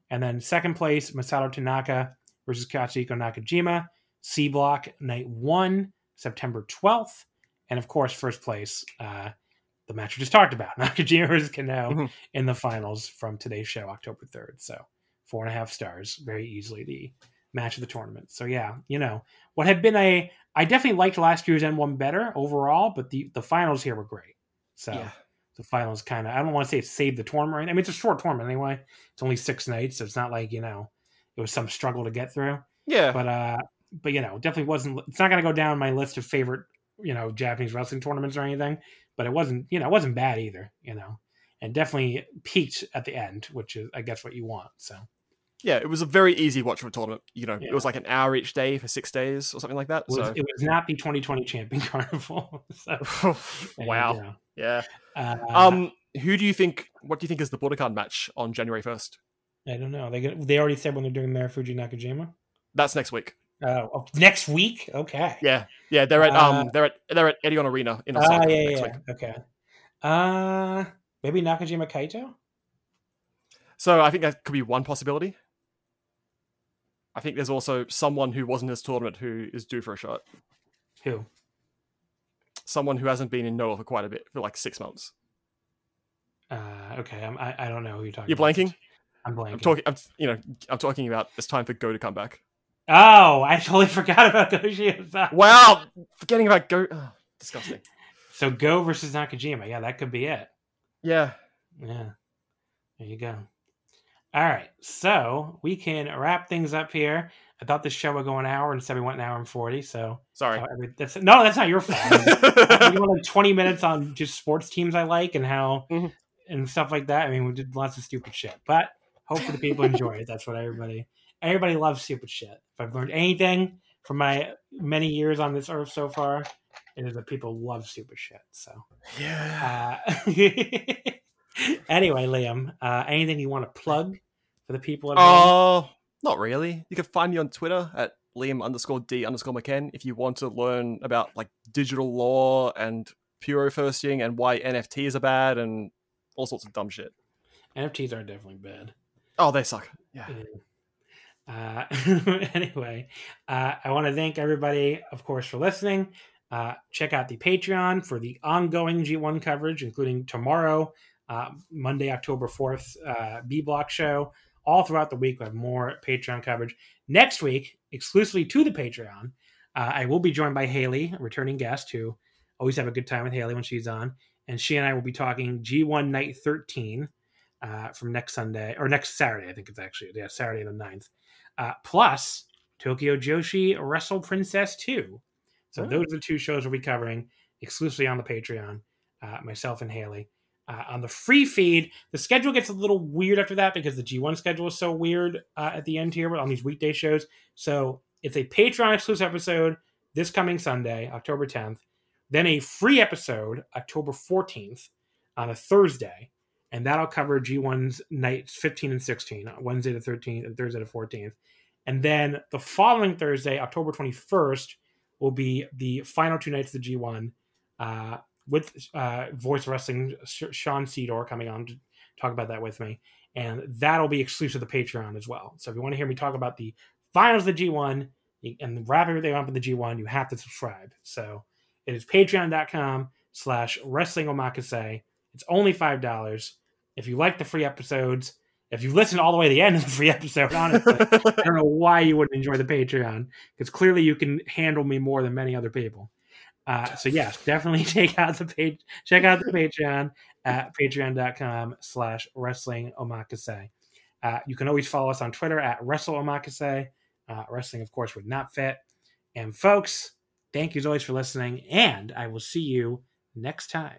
And then second place, Masato Tanaka versus Katsuhiko Nakajima. C block, night one, September 12th. And of course, first place, uh, the match we just talked about, Nakajima versus Kano
Mhm.
in the finals from today's show, October 3rd. So four and a half stars, very easily the match of the tournament. So yeah, you know what had been a I definitely liked last year's N1 better overall, but the the finals here were great. So
Yeah.
the finals kind of I don't want to say it saved the tournament. I mean, it's a short tournament anyway. It's only six nights, so it's not like you know it was some struggle to get through.
Yeah.
But uh, but you know, definitely wasn't. It's not going to go down my list of favorite you know Japanese wrestling tournaments or anything. But it wasn't you know it wasn't bad either. You know, and definitely peaked at the end, which is I guess what you want. So
yeah, it was a very easy watch of a tournament. You know,
Yeah.
it was like an hour each day for six days or something like that.
it was,
So,
it was not the 2020 champion carnival. so,
wow.
you know,
Yeah.
uh,
Um, who do you think? What do you think is the Budokan match on January first?
I don't know. They they already said when they're doing their Fuji Nakajima.
That's next week.
Oh, oh, next week. Okay.
Yeah, yeah. They're at
Uh,
um, they're at they're at Edion Arena in
Ah,
Osaka
yeah,
next
yeah,
week.
Okay. Uh, maybe Nakajima Kaito.
So I think that could be one possibility. I think there's also someone who wasn't in this tournament who is due for a shot.
Who?
Someone who hasn't been in Noah for quite a bit, for like six months.
Uh, okay. I'm, I I don't know who you're talking.
You're
about.
blanking.
I'm blanking.
I'm talking. I'm you know I'm talking about it's time for Go to come back.
Oh, I totally forgot about Goji
Wow, forgetting about Go. ugh, disgusting.
So Go versus Nakajima. Yeah, that could be it.
Yeah.
Yeah. There you go. All right. So we can wrap things up here. I thought this show would go an hour, instead we went an hour and forty. So
Sorry.
uh, every- that's no, that's not your fault. we went like twenty minutes on just sports teams I like and how
Mhm.
and stuff like that. I mean, we did lots of stupid shit, but hopefully the people enjoy it. That's what everybody everybody loves stupid shit. If I've learned anything from my many years on this earth so far, it is that people love stupid shit. So.
yeah.
Uh, anyway, Liam, uh, anything you want to plug for the people?
Oh, not really. You can find me on Twitter at Liam underscore D underscore McKen if you want to learn about like digital law and puro firsting and why NFTs are bad and all sorts of dumb shit.
NFTs are definitely bad.
Oh, they suck. Yeah.
Uh, anyway, uh, I want to thank everybody, of course, for listening. Uh, check out the Patreon for the ongoing G1 coverage, including tomorrow, uh, Monday, October 4th, uh, B Block show. All throughout the week, we have more Patreon coverage. Next week, exclusively to the Patreon, uh, I will be joined by Haley, a returning guest who always have a good time with Haley when she's on. And she and I will be talking G1 Night 13 uh, from next Sunday, or next Saturday, I think it's actually. Yeah, Saturday the 9th. Uh, plus Tokyo Joshi Wrestle Princess 2. So
Oh.
those are the two shows we'll be covering exclusively on the Patreon, uh, myself and Haley. Uh, on the free feed, the schedule gets a little weird after that because the G1 schedule is so weird uh, at the end here on these weekday shows. So it's a Patreon exclusive episode this coming Sunday, October 10th. Then a free episode, October 14th, on a Thursday. And that'll cover G1's nights 15 and 16, uh, Wednesday the 13th and Thursday the 14th. And then the following Thursday, October 21st, will be the final two nights of the G1 uh, with uh, Voice Wrestling Sean Cedar coming on to talk about that with me. And that'll be exclusive to Patreon as well. So if you want to hear me talk about the finals of the G1 and wrap everything up in the G1, you have to subscribe. So it is patreon.com slash wrestling omakase. It's only $5. If you like the free episodes, if you listen all the way to the end of the free episode, honestly, I don't know why you wouldn't enjoy the Patreon because clearly you can handle me more than many other people. Uh, so yes, definitely check out the page. Check out the Patreon at patreon.com slash wrestling omakase. Uh, you can always follow us on Twitter at wrestle omakase. Uh, wrestling, of course, would not fit. And folks, thank you as always for listening, and I will see you next time.